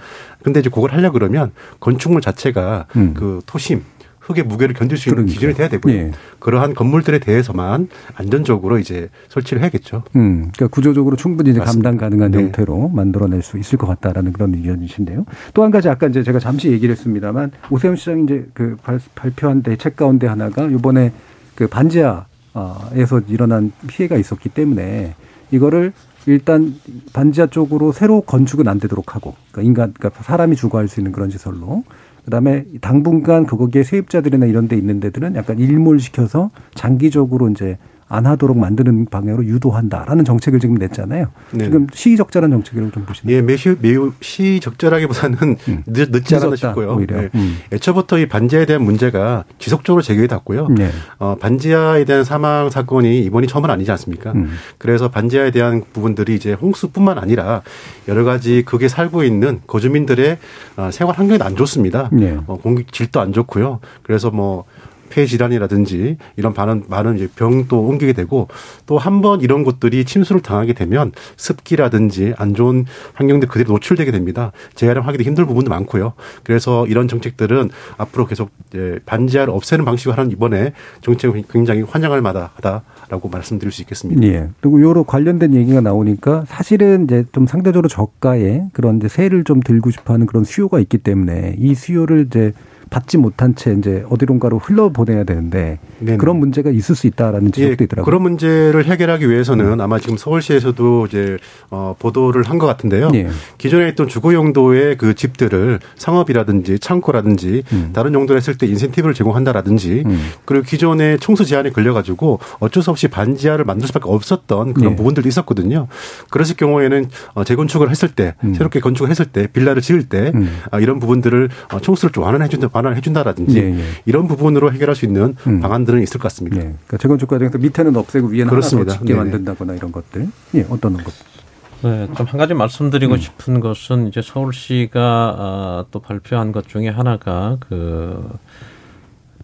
근데 이제 그걸 하려 그러면 건축물 자체가 음. 그 토심 흙의 무게를 견딜 수 있는 그러니까. 기준이 돼야 되고요. 예. 그러한 건물들에 대해서만 안전적으로 이제 설치를 해야겠죠. 음, 그러니까 구조적으로 충분히 이제 감당 가능한 네. 형태로 만들어낼 수 있을 것 같다라는 그런 의견이신데요. 또 한 가지 아까 이제 제가 잠시 얘기를 했습니다만 오세훈 시장이 이제 그 발표한 대책 가운데 하나가 이번에 그 반지하에서 일어난 피해가 있었기 때문에 이거를 일단 반지하 쪽으로 새로 건축은 안 되도록 하고 그러니까 인간 그러니까 사람이 주거할 수 있는 그런 시설로 그다음에 당분간 거기에 세입자들이나 이런 데 있는 데들은 약간 일몰시켜서 장기적으로 이제 안 하도록 만드는 방향으로 유도한다라는 정책을 지금 냈잖아요. 네. 지금 시적절한 정책이라고 좀 보시나요? 예, 매우, 매우 시적절하기보다는 음. 늦, 늦지 않았다 싶고요. 오히려. 네. 음. 애초부터 이 반지하에 대한 문제가 지속적으로 제기해 왔고요. 네. 어, 반지하에 대한 사망 사건이 이번이 처음은 아니지 않습니까? 음. 그래서 반지하에 대한 부분들이 이제 홍수뿐만 아니라 여러 가지 그게 살고 있는 거주민들의 어, 생활 환경이 안 좋습니다. 네. 어, 공기 질도 안 좋고요. 그래서 뭐 폐 질환이라든지 이런 많은 많은 병도 옮기게 되고 또 한 번 이런 것들이 침수를 당하게 되면 습기라든지 안 좋은 환경들 그대로 노출되게 됩니다. 재활용하기도 힘들 부분도 많고요. 그래서 이런 정책들은 앞으로 계속 반지하를 없애는 방식으로 하는 이번에 정책을 굉장히 환영할 만하다. 라고 말씀드릴 수 있겠습니다. 예. 그리고 요로 관련된 얘기가 나오니까 사실은 이제 좀 상대적으로 저가에 그런 이제 세를 좀 들고 싶어 하는 그런 수요가 있기 때문에 이 수요를 이제 받지 못한 채 이제 어디론가로 흘러보내야 되는데 네네. 그런 문제가 있을 수 있다라는 지적도 예, 있더라고요. 그런 문제를 해결하기 위해서는 음. 아마 지금 서울시에서도 이제 어 보도를 한 것 같은데요. 예. 기존에 있던 주거 용도의 그 집들을 상업이라든지 창고라든지 음. 다른 용도로 했을 때 인센티브를 제공한다라든지 음. 그리고 기존에 총수 제한에 걸려가지고 어쩔 수 없이 반지하를 만들 수밖에 없었던 그런 예. 부분들도 있었거든요. 그랬을 경우에는 어 재건축을 했을 때 음. 새롭게 건축을 했을 때 빌라를 지을 때 음. 아, 이런 부분들을 어 총수를 좀 완화해 준다 완화를 해준다라든지 예, 예. 이런 부분으로 해결할 수 있는 음. 방안들은 있을 것 같습니다. 예. 그러니까 재건축 과정에서 밑에는 없애고 위에는 그렇습니다. 하나 더 짓게. 만든다거나 이런 것들. 예, 어떤 것? 네, 좀 한 가지 말씀드리고 음. 싶은 것은 이제 서울시가 어, 또 발표한 것 중에 하나가 그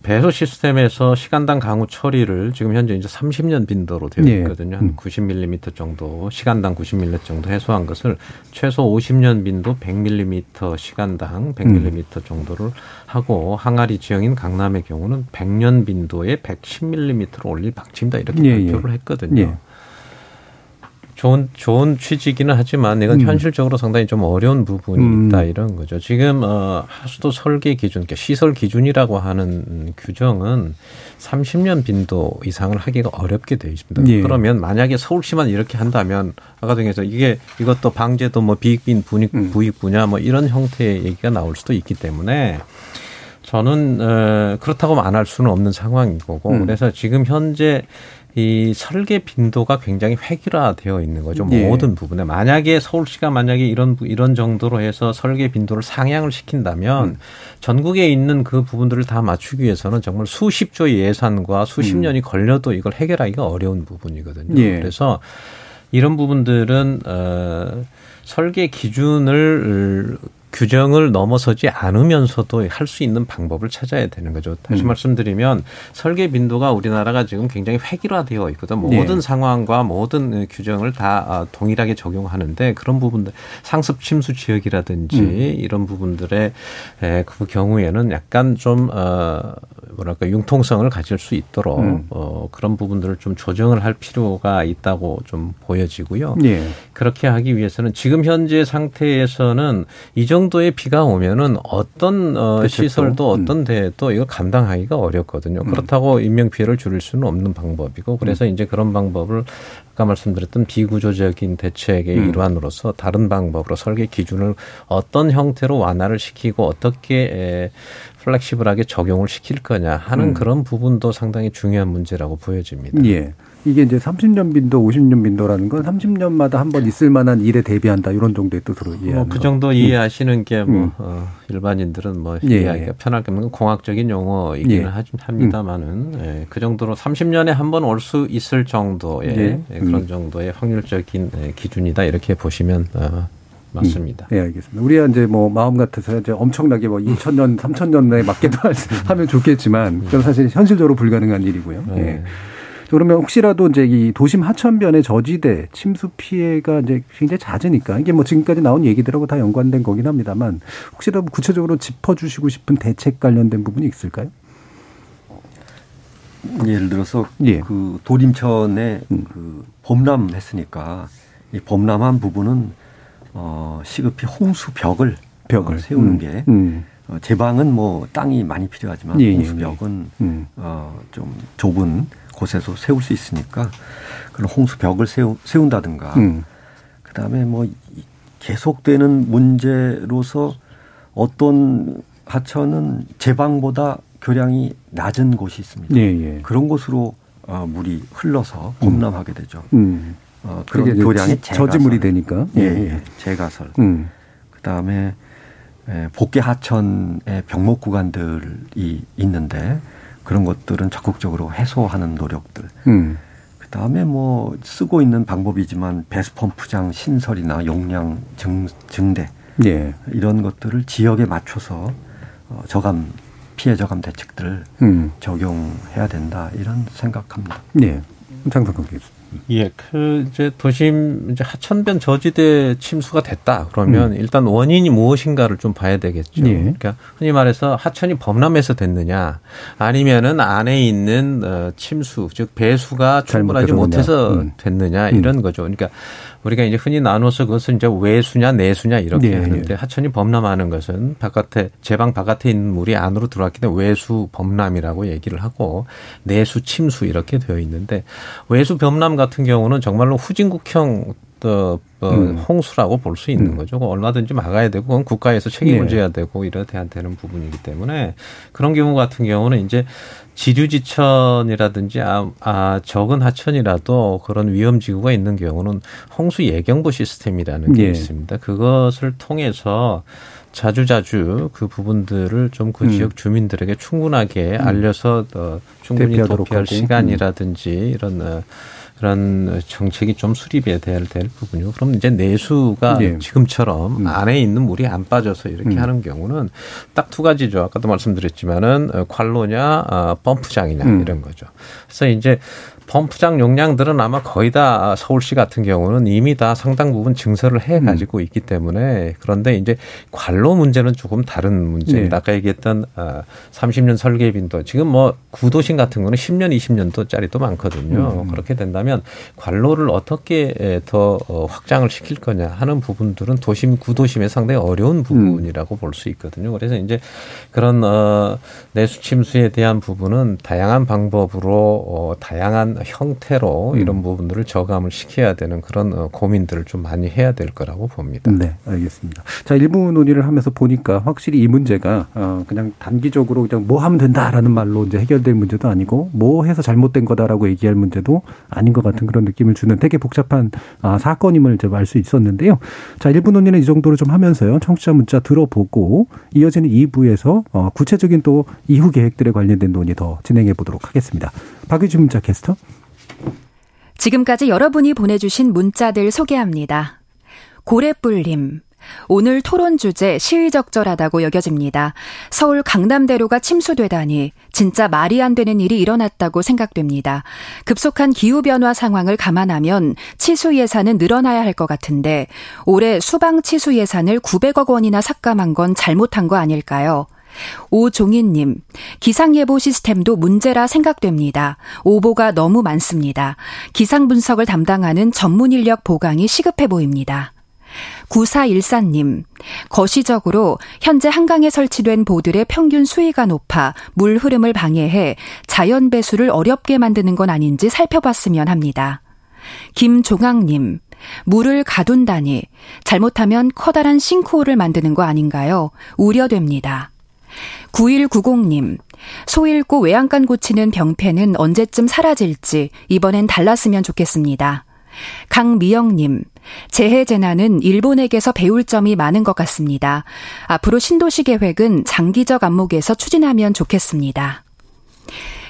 배수 시스템에서 시간당 강우 처리를 지금 현재 이제 30년 빈도로 되어 네. 있거든요. 한 90mm 음. 정도, 시간당 90mm 정도 해소한 것을 최소 50년 빈도 100mm 시간당 100mm 음. 정도를 하고 항아리 지형인 강남의 경우는 100년 빈도에 110mm로 올릴 방침이다 이렇게 예, 발표를 예. 했거든요. 예. 좋은 좋은 취지기는 하지만 이건 음. 현실적으로 상당히 좀 어려운 부분이 음. 있다 이런 거죠. 지금 어 하수도 설계 기준, 그러니까 시설 기준이라고 하는 규정은 30년 빈도 이상을 하기가 어렵게 되어 있습니다. 예. 그러면 만약에 서울시만 이렇게 한다면 아까 중에서 이게 이것도 방제도 뭐 비익빈 부익 음. 부익 분야 뭐 이런 형태의 얘기가 나올 수도 있기 때문에 저는 어 그렇다고 안 할 수는 없는 상황인 거고 음. 그래서 지금 현재 이 설계 빈도가 굉장히 획일화되어 있는 거죠. 예. 모든 부분에 만약에 서울시가 만약에 이런 이런 정도로 해서 설계 빈도를 상향을 시킨다면 음. 전국에 있는 그 부분들을 다 맞추기 위해서는 정말 수십 조의 예산과 수십 음. 년이 걸려도 이걸 해결하기가 어려운 부분이거든요. 예. 그래서 이런 부분들은 어 설계 기준을 규정을 넘어서지 않으면서도 할 수 있는 방법을 찾아야 되는 거죠. 다시 음. 말씀드리면 설계 빈도가 우리나라가 지금 굉장히 획일화되어 있거든. 모든 네. 상황과 모든 규정을 다 아, 동일하게 적용하는데 그런 부분들 상습 침수 지역이라든지 음. 이런 부분들의 그 경우에는 약간 좀 어, 뭐랄까 융통성을 가질 수 있도록 음. 어, 그런 부분들을 좀 조정을 할 필요가 있다고 좀 보여지고요. 예. 그렇게 하기 위해서는 지금 현재 상태에서는 이 정도 정도의 비가 오면은 어떤 어, 시설도 음. 어떤 데도 이거 감당하기가 어렵거든요. 음. 그렇다고 인명 피해를 줄일 수는 없는 방법이고 그래서 음. 이제 그런 방법을 아까 말씀드렸던 비구조적인 대책의 음. 일환으로서 다른 방법으로 설계 기준을 어떤 형태로 완화를 시키고 어떻게 에, 플렉시블하게 적용을 시킬 거냐 하는 음. 그런 부분도 상당히 중요한 문제라고 보여집니다. 예. 이게 이제 30년 빈도, 50년 빈도라는 건 30년마다 한 번 있을 만한 일에 대비한다 이런 정도의 뜻으로 이해하는 뭐그 정도 음. 이해하시는 게뭐 음. 어, 일반인들은 뭐 예. 이해하기가 편할 게면 공학적인 용어이기는 예. 합니다만은 음. 예, 그 정도로 30년에 한 번 올 수 있을 정도의 예. 예. 그런 음. 정도의 확률적인 예, 기준이다 이렇게 보시면 어, 맞습니다. 네, 알겠습니다. 우리가 이제 뭐 마음 같아서 이제 엄청나게 뭐 2000년, 3000년에 맞게도 하면 좋겠지만 그건 사실 현실적으로 불가능한 일이고요. 네. 예. 그러면 혹시라도 이제 이 도심 하천변의 저지대 침수 피해가 이제 굉장히 잦으니까 이게 뭐 지금까지 나온 얘기들하고 다 연관된 거긴 합니다만 혹시라도 구체적으로 짚어주시고 싶은 대책 관련된 부분이 있을까요? 예를 들어서 예. 그 도림천에 음. 그 범람했으니까 이 범람한 부분은 어 시급히 홍수 벽을 벽을 어, 세우는 음. 게 음. 어, 제방은 뭐 땅이 많이 필요하지만 예, 예. 홍수 벽은 음. 어좀 좁은 곳에서 세울 수 있으니까 그런 홍수 벽을 세우, 세운다든가 음. 그다음에 뭐 계속되는 문제로서 어떤 하천은 제방보다 교량이 낮은 곳이 있습니다. 예, 예. 그런 곳으로 어, 물이 흘러서 범람하게 되죠. 음. 어, 그런 교량이 저지물이 되니까. 예, 예. 예. 제가설. 음. 그다음에 에, 복개 하천의 병목 구간들이 있는데 그런 것들은 적극적으로 해소하는 노력들. 음. 그 다음에 뭐 쓰고 있는 방법이지만 배수 펌프장 신설이나 용량 증, 증대 예. 이런 것들을 지역에 맞춰서 어, 저감 피해 저감 대책들을 음. 적용해야 된다 이런 생각합니다. 네, 장성근 교수. 예, 그 이제 도심 이제 하천변 저지대 침수가 됐다 그러면 음. 일단 원인이 무엇인가를 좀 봐야 되겠죠. 예. 그러니까 흔히 말해서 하천이 범람해서 됐느냐, 아니면은 안에 있는 어, 침수 즉 배수가 충분하지 못해서 음. 됐느냐 이런 음. 거죠. 그러니까 우리가 이제 흔히 나눠서 그것은 이제 외수냐 내수냐 이렇게 네, 하는데 네. 하천이 범람하는 것은 바깥에 제방 바깥에 있는 물이 안으로 들어왔기 때문에 외수 범람이라고 얘기를 하고 내수 침수 이렇게 되어 있는데 외수 범람 같은 경우는 정말로 후진국형 또 어, 음. 홍수라고 볼 수 있는 음. 거죠. 얼마든지 막아야 되고 그건 국가에서 책임을 네. 져야 되고 이래야 되는 부분이기 때문에 그런 경우 같은 경우는 이제 지류지천이라든지 아, 아 적은 하천이라도 그런 위험 지구가 있는 경우는 홍수 예경보 시스템이라는 게 네. 있습니다. 그것을 통해서 자주자주 그 부분들을 좀그 음. 지역 주민들에게 충분하게 음. 알려서 어, 충분히 도피할 시간이라든지 이런 어, 그런 정책이 좀 수립이 돼야 될 부분이요. 그럼 이제 내수가 네. 지금처럼 음. 안에 있는 물이 안 빠져서 이렇게 음. 하는 경우는 딱 두 가지죠. 아까도 말씀드렸지만은 어, 괄로냐, 어, 펌프장이냐 음. 이런 거죠. 그래서 이제 펌프장 용량들은 아마 거의 다 서울시 같은 경우는 이미 다 상당 부분 증설을 해 가지고 음. 있기 때문에 그런데 이제 관로 문제는 조금 다른 문제입니다. 네. 아까 얘기했던 30년 어, 설계 빈도 지금 뭐 구도심 같은 거는 10년, 20년도 짜리도 많거든요. 음. 그렇게 된다면 관로를 어떻게 더 어, 확장을 시킬 거냐 하는 부분들은 도심 구도심에 상당히 어려운 음. 부분이라고 음. 볼수 있거든요. 그래서 이제 그런 어 내수 침수에 대한 부분은 다양한 방법으로 어 다양한 형태로 음. 이런 부분들을 저감을 시켜야 되는 그런 어, 고민들을 좀 많이 해야 될 거라고 봅니다. 네, 알겠습니다. 자, 일부 논의를 하면서 보니까 확실히 이 문제가 어 그냥 단기적으로 그냥 뭐 하면 된다라는 말로 이제 해결될 문제도 아니고 뭐 해서 잘못된 거다라고 얘기할 문제도 아닌 것 같은 그런 느낌을 주는 되게 복잡한 아, 사건임을 제가 알수 있었는데요. 자, 일부 논의는 이 정도로 좀 하면서요. 청취자 문자 들어보고 이어지는 2부에서 어 구체적인 또 이후 계획들에 관련된 논의 더 진행해 보도록 하겠습니다. 박유진 문자 캐스터. 지금까지 여러분이 보내주신 문자들 소개합니다. 고래뿔님. 오늘 토론 주제 시의적절하다고 여겨집니다. 서울 강남대로가 침수되다니 진짜 말이 안 되는 일이 일어났다고 생각됩니다. 급속한 기후변화 상황을 감안하면 치수 예산은 늘어나야 할 것 같은데 올해 수방 치수 예산을 900억 원이나 삭감한 건 잘못한 거 아닐까요? 오종인님, 기상예보 시스템도 문제라 생각됩니다. 오보가 너무 많습니다. 기상 분석을 담당하는 전문 인력 보강이 시급해 보입니다. 9414님, 거시적으로 현재 한강에 설치된 보들의 평균 수위가 높아 물 흐름을 방해해 자연 배수를 어렵게 만드는 건 아닌지 살펴봤으면 합니다. 김종학님, 물을 가둔다니 잘못하면 커다란 싱크홀을 만드는 거 아닌가요? 우려됩니다. 9190님, 소 잃고 외양간 고치는 병폐는 언제쯤 사라질지 이번엔 달랐으면 좋겠습니다. 강미영님, 재해 재난은 일본에게서 배울 점이 많은 것 같습니다. 앞으로 신도시 계획은 장기적 안목에서 추진하면 좋겠습니다.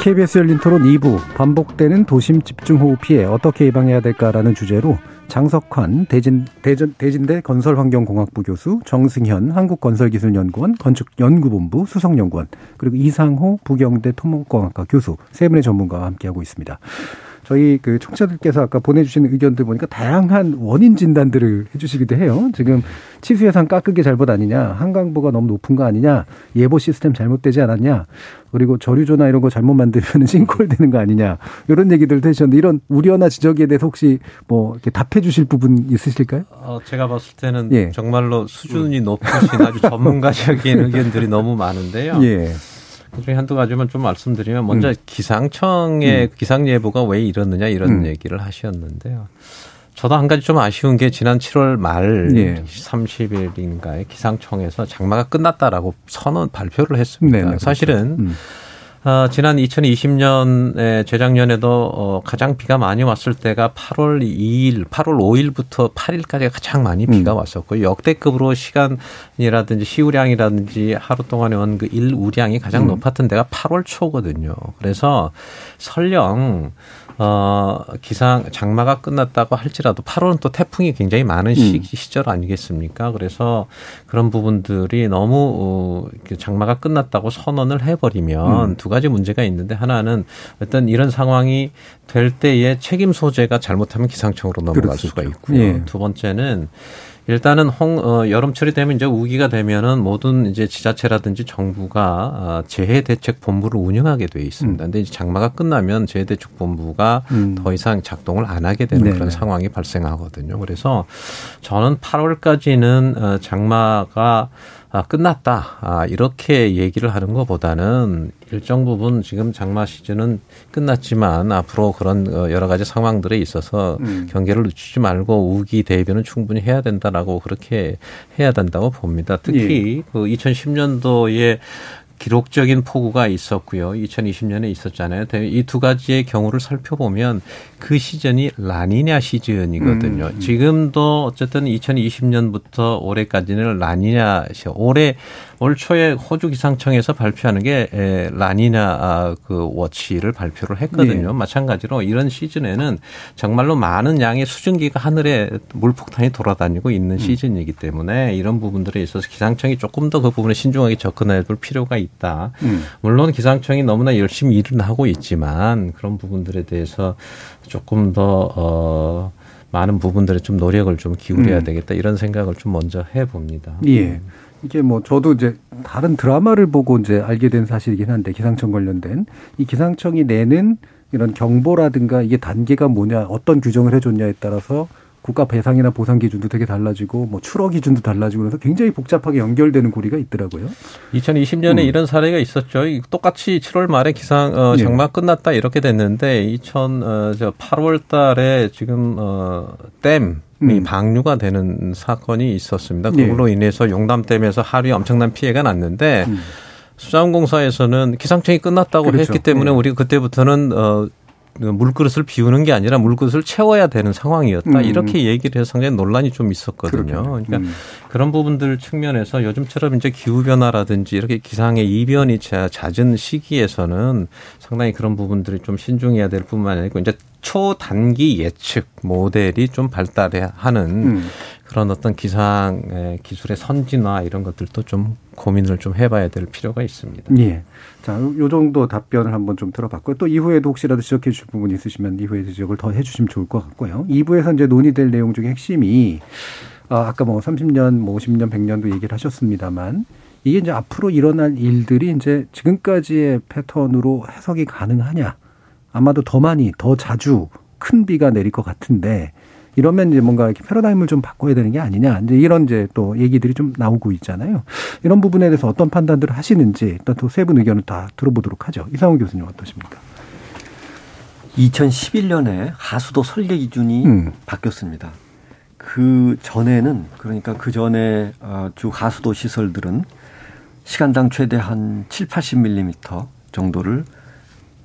KBS 열린 토론 2부 반복되는 도심 집중호우 피해 어떻게 예방해야 될까라는 주제로 장석환 대진 대전 대진대 건설환경공학부 교수, 정승현 한국건설기술연구원 건축연구본부 수석연구원 그리고 이상호 부경대 토목공학과 교수 세 분의 전문가와 함께하고 있습니다. 저희 그 청취자들께서 아까 보내주신 의견들 보니까 다양한 원인 진단들을 해주시기도 해요. 지금 치수 예산 깎은 게 잘못 아니냐, 한강보가 너무 높은 거 아니냐, 예보 시스템 잘못되지 않았냐, 그리고 저류조나 이런 거 잘못 만들면 [LAUGHS] 싱크홀 되는 거 아니냐, 이런 얘기들 되셨는데 이런 우려나 지적에 대해서 혹시 뭐 이렇게 답해 주실 부분 있으실까요? 어, 제가 봤을 때는 예. 정말로 수준이 높으신 아주 전문가적인 의견들이 너무 많은데요. 예. 그중에 한두 가지만 좀 말씀드리면 먼저 음. 기상청의 음. 기상 예보가 왜 이러느냐 이런 음. 얘기를 하셨는데요. 저도 한 가지 좀 아쉬운 게 지난 7월 말 예. 30일인가에 기상청에서 장마가 끝났다라고 선언 발표를 했습니다. 네네, 그렇죠. 사실은 그렇죠. 어, 지난 2020년에 재작년에도 어, 가장 비가 많이 왔을 때가 8월 2일, 8월 5일부터 8일까지 가장 많이 비가 음. 왔었고 역대급으로 시간이라든지 시우량이라든지 하루 동안에 온 그 일우량이 가장 음. 높았던 데가 8월 초거든요. 그래서 설령 어, 기상 장마가 끝났다고 할지라도 8월은 또 태풍이 굉장히 많은 시, 음. 시절 아니겠습니까? 그래서 그런 부분들이 너무 어, 장마가 끝났다고 선언을 해버리면 음. 두 가지 문제가 있는데 하나는 어떤 이런 상황이 될 때에 책임 소재가 잘못하면 기상청으로 넘어갈 그렇죠. 수가 있고요. 예. 두 번째는 일단은 홍, 어, 여름철이 되면 이제 우기가 되면은 모든 이제 지자체라든지 정부가 어, 재해 대책 본부를 운영하게 돼 있습니다. 음. 근데 이제 장마가 끝나면 재해 대책 본부가 음. 더 이상 작동을 안 하게 되는 네네. 그런 상황이 발생하거든요. 그래서 저는 8월까지는 어, 장마가 아, 끝났다. 아, 이렇게 얘기를 하는 것보다는 일정 부분 지금 장마 시즌은 끝났지만 앞으로 그런 어, 여러 가지 상황들에 있어서 음. 경계를 늦추지 말고 우기 대비는 충분히 해야 된다라고 그렇게 해야 된다고 봅니다. 특히 예. 그 2010년도에 기록적인 폭우가 있었고요. 2020년에 있었잖아요. 이 두 가지의 경우를 살펴보면 그 시즌이 라니냐 시즌이거든요. 음. 지금도 어쨌든 2020년부터 올해까지는 라니냐 올해 올 초에 호주 기상청에서 발표하는 게 에, 라니냐 아, 그 워치를 발표를 했거든요. 네. 마찬가지로 이런 시즌에는 정말로 많은 양의 수증기가 하늘에 물폭탄이 돌아다니고 있는 음. 시즌이기 때문에 이런 부분들에 있어서 기상청이 조금 더 그 부분에 신중하게 접근해 볼 필요가 있다. 음. 물론 기상청이 너무나 열심히 일을 하고 있지만 그런 부분들에 대해서 조금 더 어, 많은 부분들에 좀 노력을 좀 기울여야 음. 되겠다 이런 생각을 좀 먼저 해봅니다. 예. 이게 뭐 저도 이제 다른 드라마를 보고 이제 알게 된 사실이긴 한데 기상청 관련된 이 기상청이 내는 이런 경보라든가 이게 단계가 뭐냐 어떤 규정을 해줬냐에 따라서 국가 배상이나 보상 기준도 되게 달라지고 뭐 출어 기준도 달라지고 그래서 굉장히 복잡하게 연결되는 고리가 있더라고요. 2020년에 음. 이런 사례가 있었죠. 똑같이 7월 말에 기상 어, 네. 장마 네. 끝났다 이렇게 됐는데 2000 어, 저 8월 달에 지금 어, 댐 음. 방류가 되는 사건이 있었습니다. 그걸로 네. 인해서 용담댐에서 하루에 엄청난 피해가 났는데 음. 수자원공사에서는 기상청이 끝났다고 그렇죠. 했기 때문에 네. 우리가 그때부터는 어 물그릇을 비우는 게 아니라 물그릇을 채워야 되는 상황이었다. 음. 이렇게 얘기를 해서 상당히 논란이 좀 있었거든요. 그렇군요. 그러니까 음. 그런 부분들 측면에서 요즘처럼 이제 기후변화라든지 이렇게 기상의 이변이 잦은 시기에서는 상당히 그런 부분들이 좀 신중해야 될 뿐만 아니고 이제 초단기 예측 모델이 좀 발달해야 하는 음. 그런 어떤 기상 기술의 선진화 이런 것들도 좀 고민을 좀 해봐야 될 필요가 있습니다. 예. 자, 요 정도 답변을 한번 좀 들어봤고요. 또 이후에도 혹시라도 지적해 주실 부분 이 있으시면 이후에 지적을 더 해주시면 좋을 것 같고요. 2부에서 이제 논의될 내용 중에 핵심이 아, 아까 뭐 30년, 뭐 50년, 100년도 얘기를 하셨습니다만 이게 이제 앞으로 일어날 일들이 이제 지금까지의 패턴으로 해석이 가능하냐. 아마도 더 많이, 더 자주 큰 비가 내릴 것 같은데 이러면 이제 뭔가 이렇게 패러다임을 좀 바꿔야 되는 게 아니냐. 이제 이런 이제 또 얘기들이 좀 나오고 있잖아요. 이런 부분에 대해서 어떤 판단들을 하시는지 일단 또 세 분 의견을 다 들어보도록 하죠. 이상훈 교수님 어떠십니까? 2011년에 하수도 설계 기준이 음. 바뀌었습니다. 그 전에는 그러니까 그 전에 어, 주 하수도 시설들은 시간당 최대 한 7, 80mm 정도를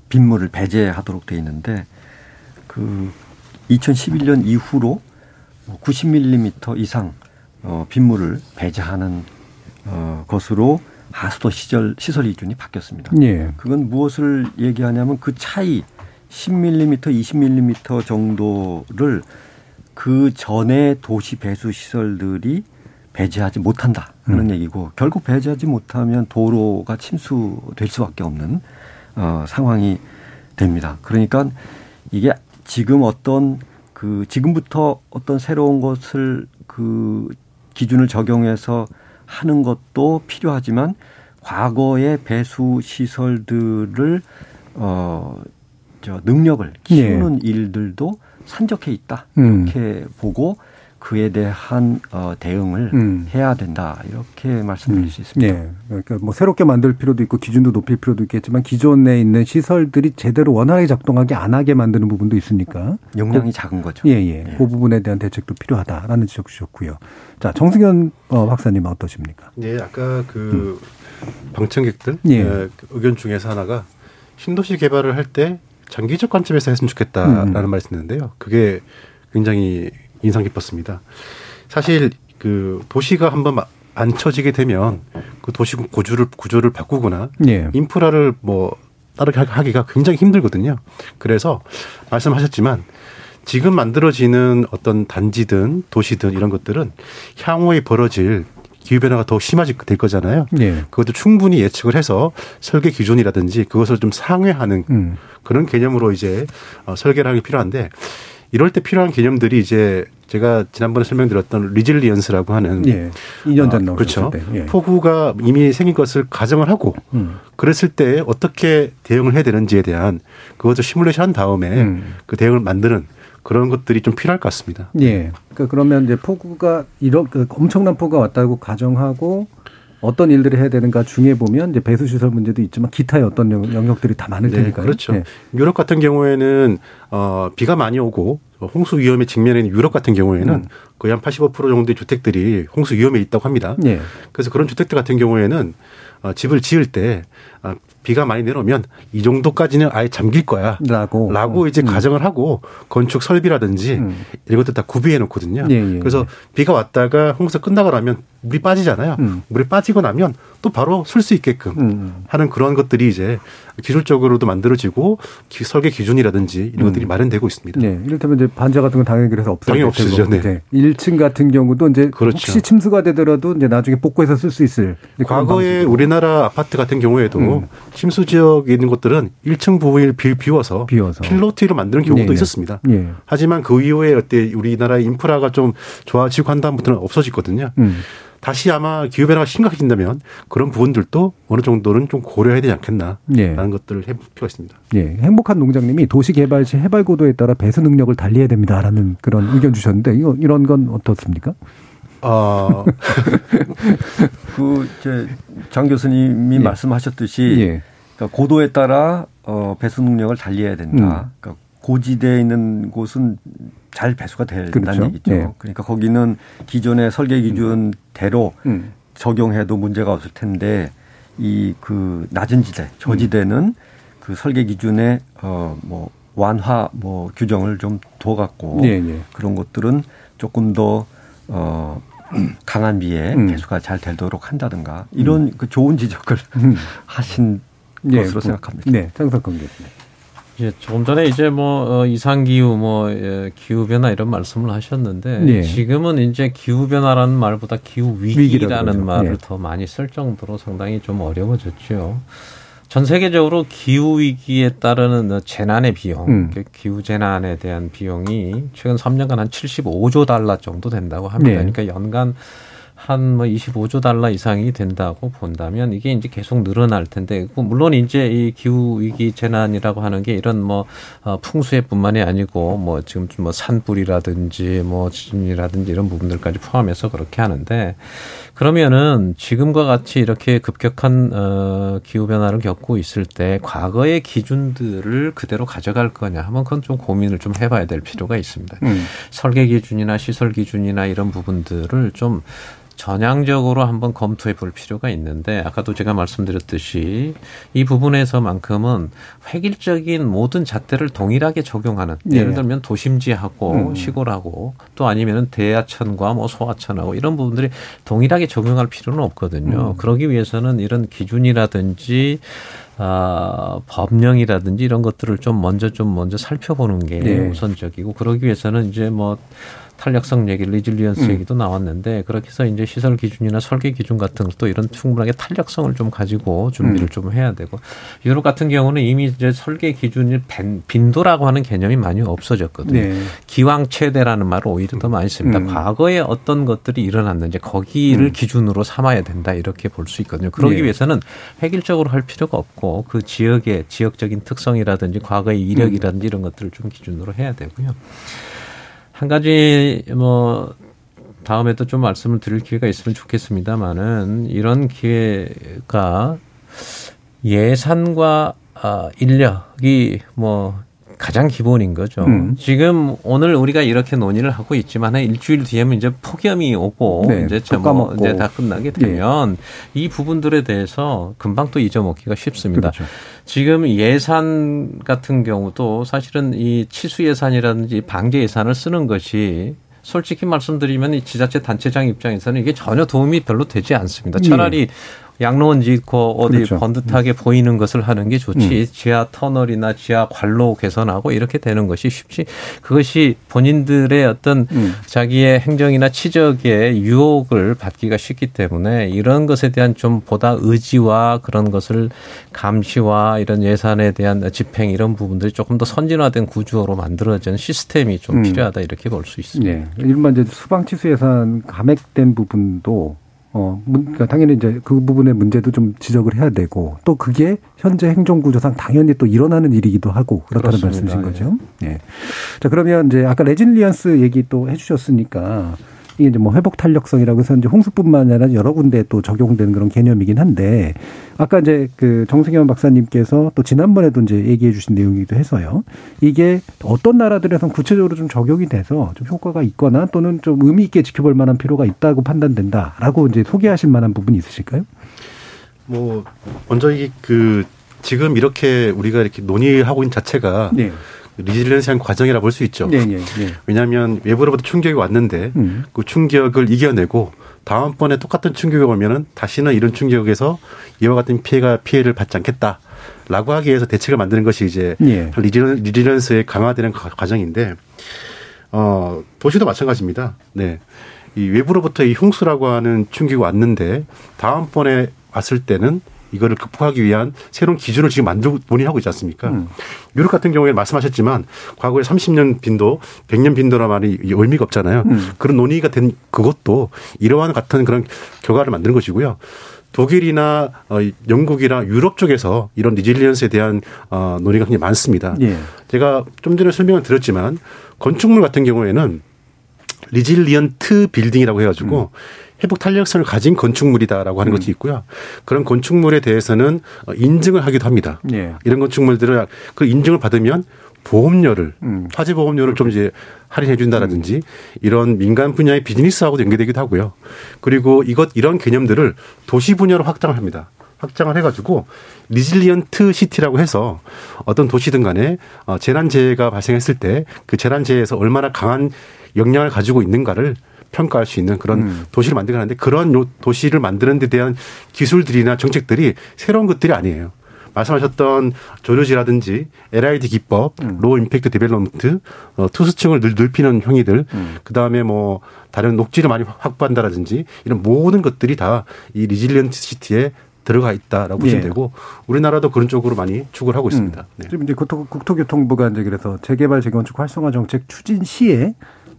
빗물을 배제하도록 돼 있는데 그 2011년 이후로 90mm 뭐 이상 어, 빗물을 배제하는 어, 것으로 하수도 시절 시설 기준이 바뀌었습니다. 예. 그건 무엇을 얘기하냐면 그 차이 10mm, 20mm 정도를 그 전에 도시 배수 시설들이 배제하지 못한다 하는 음. 얘기고 결국 배제하지 못하면 도로가 침수될 수밖에 없는 어, 상황이 됩니다. 그러니까 이게 지금 어떤 그 지금부터 어떤 새로운 것을 그 기준을 적용해서 하는 것도 필요하지만 과거의 배수 시설들을 어저 능력을 키우는 예. 일들도 산적해 있다 음. 이렇게 음. 보고 그에 대한 어, 대응을 음. 해야 된다 이렇게 말씀드릴 음. 수 있습니다. 네. 그러니까 뭐 새롭게 만들 필요도 있고 기준도 높일 필요도 있겠지만 기존에 있는 시설들이 제대로 원활하게 작동하게 안 하게 만드는 부분도 있으니까 용량이 그, 작은 거죠. 예, 예. 네. 그 부분에 대한 대책도 필요하다라는 지적 주셨고요. 자, 정승현 어, 박사님 어떠십니까? 네, 아까 그 음. 방청객들 예. 그 의견 중에서 하나가 신도시 개발을 할 때 장기적 관점에서 했으면 좋겠다라는 음. 말씀했는데요. 그게 굉장히 인상 깊었습니다. 사실 그 도시가 한번 안 쳐지게 되면 그 도시 구조를 구조를 바꾸거나 예. 인프라를 뭐 따르게 하기가 굉장히 힘들거든요. 그래서 말씀하셨지만 지금 만들어지는 어떤 단지든 도시든 이런 것들은 향후에 벌어질 기후 변화가 더 심해질 될 거잖아요. 예. 그것도 충분히 예측을 해서 설계 기준이라든지 그것을 좀 상회하는 음. 그런 개념으로 이제 어, 설계를 하기 필요한데 이럴 때 필요한 개념들이 이제 제가 지난번에 설명드렸던 resilience라고 하는 예. 2년 전 어, 그렇죠. 예. 폭우가 이미 생긴 것을 가정을 하고 음. 그랬을 때 어떻게 대응을 해야 되는지에 대한 그것을 시뮬레이션 한 다음에 음. 그 대응을 만드는 그런 것들이 좀 필요할 것 같습니다. 예. 그러니까 그러면 이제 폭우가 이런 그 엄청난 폭우가 왔다고 가정하고 어떤 일들을 해야 되는가 중에 보면 이제 배수 시설 문제도 있지만 기타의 어떤 영역들이 다 많을 네, 테니까요. 그렇죠. 네. 유럽 같은 경우에는 어 비가 많이 오고 홍수 위험에 직면해 있는 유럽 같은 경우에는 음. 거의 한 85% 정도의 주택들이 홍수 위험에 있다고 합니다. 네. 그래서 그런 주택들 같은 경우에는 어 집을 지을 때 어, 비가 많이 내려오면 이 정도까지는 아예 잠길 거야. 라고. 라고 이제 음. 가정을 하고 건축 설비라든지 음. 이런 것들 다 구비해 놓거든요. 예, 예, 그래서 예. 비가 왔다가 홍수 끝나고 나면 물이 빠지잖아요. 음. 물이 빠지고 나면 또 바로 쓸수 있게끔 음. 하는 그런 것들이 이제 기술적으로도 만들어지고 설계 기준이라든지 이런 것들이 음. 마련되고 있습니다. 네. 이를테면 이제 반자 같은 건 당연히 그래서 없어요. 당연히 없으죠. 네. 1층 같은 경우도 이제 그렇죠. 혹시 침수가 되더라도 이제 나중에 복구해서 쓸 수 있을. 과거에 우리나라 아파트 같은 경우에도 음. 침수 지역에 있는 곳들은 1층 부분을 비워서, 비워서. 필로티로 만드는 경우도 네네. 있었습니다. 네. 하지만 그 이후에 어때 우리나라 인프라가 좀 좋아지고 한 다음부터는 없어졌거든요. 음. 다시 아마 기후 변화가 심각해진다면 그런 부분들도 어느 정도는 좀 고려해야 되지 않겠나라는 예. 것들을 해볼 필요가 있습니다. 예, 행복한 농장님이 도시 개발 시 해발 고도에 따라 배수 능력을 달리해야 됩니다라는 그런 의견 주셨는데 이거 이런 건 어떻습니까? 어. [LAUGHS] 그장 교수님이 예. 말씀하셨듯이 예. 그러니까 고도에 따라 어 배수 능력을 달리해야 된다. 음. 그러니까 고지대에 있는 곳은 잘 배수가 된다는 그렇죠. 얘기죠. 네. 그러니까 거기는 기존의 설계 기준대로 음. 적용해도 문제가 없을 텐데 이 그 낮은 지대, 저지대는 음. 그 설계 기준에 어 뭐 완화 뭐 규정을 좀 둬 갖고 네, 네. 그런 것들은 조금 더 어 [CLEARS THROAT] 강한 비에 음. 배수가 잘 되도록 한다든가 이런 음. 그 좋은 지적을 음. [LAUGHS] 하신 네, 것으로 생각합니다. 네, 장석권 교수님. 예, 조금 전에 이제 뭐 어, 이상 기후 뭐 예, 기후 변화 이런 말씀을 하셨는데 네. 지금은 이제 기후 변화라는 말보다 기후 위기라는 말을 네. 더 많이 쓸 정도로 상당히 좀 어려워졌죠. 전 세계적으로 기후 위기에 따르는 재난의 비용, 음. 그 기후 재난에 대한 비용이 최근 3년간 한 75조 달러 정도 된다고 합니다. 네. 그러니까 연간 한 뭐 25조 달러 이상이 된다고 본다면 이게 이제 계속 늘어날 텐데 그 물론 이제 이 기후 위기 재난이라고 하는 게 이런 뭐 어, 풍수해뿐만이 아니고 뭐 지금 뭐 산불이라든지 뭐 지진이라든지 이런 부분들까지 포함해서 그렇게 하는데 그러면은 지금과 같이 이렇게 급격한 어 기후 변화를 겪고 있을 때 과거의 기준들을 그대로 가져갈 거냐 하면 그건 좀 고민을 좀 해봐야 될 필요가 있습니다. 음. 설계 기준이나 시설 기준이나 이런 부분들을 좀 전향적으로 한번 검토해 볼 필요가 있는데 아까도 제가 말씀드렸듯이 이 부분에서만큼은 획일적인 모든 잣대를 동일하게 적용하는 네. 예를 들면 도심지하고 음. 시골하고 또 아니면은 대하천과 뭐 소하천하고 이런 부분들이 동일하게 적용할 필요는 없거든요. 음. 그러기 위해서는 이런 기준이라든지 아, 법령이라든지 이런 것들을 좀 먼저 좀 먼저 살펴보는 게 네. 우선적이고 그러기 위해서는 이제 뭐 탄력성 얘기, resilience 음. 얘기도 나왔는데 그렇게 해서 이제 시설 기준이나 설계 기준 같은 것도 이런 충분하게 탄력성을 좀 가지고 준비를 음. 좀 해야 되고 유럽 같은 경우는 이미 이제 설계 기준이 빈도라고 하는 개념이 많이 없어졌거든요. 네. 기왕 최대라는 말을 오히려 더 많이 씁니다. 음. 과거에 어떤 것들이 일어났는지 거기를 음. 기준으로 삼아야 된다 이렇게 볼 수 있거든요. 그러기 네. 위해서는 획일적으로 할 필요가 없고 그 지역의 지역적인 특성이라든지 과거의 이력이라든지 이런 것들을 좀 기준으로 해야 되고요. 한 가지 뭐 다음에 또 좀 말씀을 드릴 기회가 있으면 좋겠습니다만은 이런 기회가 예산과 아, 인력이 뭐 가장 기본인 거죠. 음. 지금 오늘 우리가 이렇게 논의를 하고 있지만 한 일주일 뒤에는 이제 폭염이 오고 네, 이제 뭐 이제 다 끝나게 되면 네. 이 부분들에 대해서 금방 또 잊어먹기가 쉽습니다. 그렇죠. 지금 예산 같은 경우도 사실은 이 치수 예산이라든지 방제 예산을 쓰는 것이 솔직히 말씀드리면 이 지자체 단체장 입장에서는 이게 전혀 도움이 별로 되지 않습니다. 차라리 네. 양로원 짓고 어디 그렇죠. 번듯하게 음. 보이는 것을 하는 게 좋지 음. 지하 터널이나 지하 관로 개선하고 이렇게 되는 것이 쉽지 그것이 본인들의 어떤 음. 자기의 행정이나 치적의 유혹을 받기가 쉽기 때문에 이런 것에 대한 좀 보다 의지와 그런 것을 감시와 이런 예산에 대한 집행 이런 부분들이 조금 더 선진화된 구조로 만들어지는 시스템이 좀 음. 필요하다 이렇게 볼 수 있습니다. 네. 일반 이제 수방치수 예산 감액된 부분도 어, 그러니까 당연히 이제 그 부분의 문제도 좀 지적을 해야 되고 또 그게 현재 행정구조상 당연히 또 일어나는 일이기도 하고 그렇다는 그렇습니다. 말씀이신 거죠. 예. 네. 자, 그러면 이제 아까 resilience 얘기 또 해주셨으니까 이게 이제 뭐 회복 탄력성이라고 해서 이제 홍수뿐만 아니라 여러 군데 또 적용되는 그런 개념이긴 한데 아까 이제 그 정승현 박사님께서 또 지난번에도 이제 얘기해 주신 내용이기도 해서요. 이게 어떤 나라들에선 구체적으로 좀 적용이 돼서 좀 효과가 있거나 또는 좀 의미 있게 지켜볼 만한 필요가 있다고 판단된다라고 이제 소개하실 만한 부분이 있으실까요? 뭐 먼저 이그 지금 이렇게 우리가 이렇게 논의하고 있는 자체가 네. 리질런스한 과정이라 볼 수 있죠. 네, 네, 네. 왜냐하면 외부로부터 충격이 왔는데 음. 그 충격을 이겨내고 다음번에 똑같은 충격이 오면은 다시는 이런 충격에서 이와 같은 피해가 피해를 받지 않겠다. 라고 하기 위해서 대책을 만드는 것이 이제 예. 리질런스의 강화되는 과정인데 어 도시도 마찬가지입니다. 네. 이 외부로부터 이 흉수라고 하는 충격이 왔는데 다음번에 왔을 때는 이거를 극복하기 위한 새로운 기준을 지금 만들고 본인하고 있지 않습니까? 음. 유럽 같은 경우에 말씀하셨지만 과거에 30년 빈도, 100년 빈도라 말이 의미가 없잖아요. 음. 그런 논의가 된 그것도 이러한 같은 그런 결과를 만드는 것이고요. 독일이나 어, 영국이나 유럽 쪽에서 이런 resilience에 대한 어, 논의가 굉장히 많습니다. 예. 제가 좀 전에 설명을 드렸지만 건축물 같은 경우에는 resilient building이라고 해가지고 음. 회복 탄력성을 가진 건축물이다라고 하는 음. 것이 있고요. 그런 건축물에 대해서는 어, 인증을 하기도 합니다. 예. 이런 건축물들을 그 인증을 받으면 보험료를 음. 화재 보험료를 좀 이제 할인해 준다라든지 음. 이런 민간 분야의 비즈니스하고도 연계되기도 하고요. 그리고 이것 이런 개념들을 도시 분야로 확장을 합니다. 확장을 해가지고 resilient city라고 해서 어떤 도시든 간에 어, 재난재해가 발생했을 때 그 재난재해에서 얼마나 강한 역량을 가지고 있는가를 평가할 수 있는 그런 음. 도시를 만들고 하는데 그런 도시를 만드는 데 대한 기술들이나 정책들이 새로운 것들이 아니에요. 말씀하셨던 저류지라든지 LID 기법, 음. low impact development, 어, 투수층을 늘 넓히는 행위들, 음. 그 다음에 뭐 다른 녹지를 많이 확보한다라든지 이런 모든 것들이 다 이 resilient city에 들어가 있다라고 보시면 예. 되고 우리나라도 그런 쪽으로 많이 추구를 하고 있습니다. 음. 네. 지금 이제 국토교통부가 이제 그래서 재개발 재건축 활성화 정책 추진 시에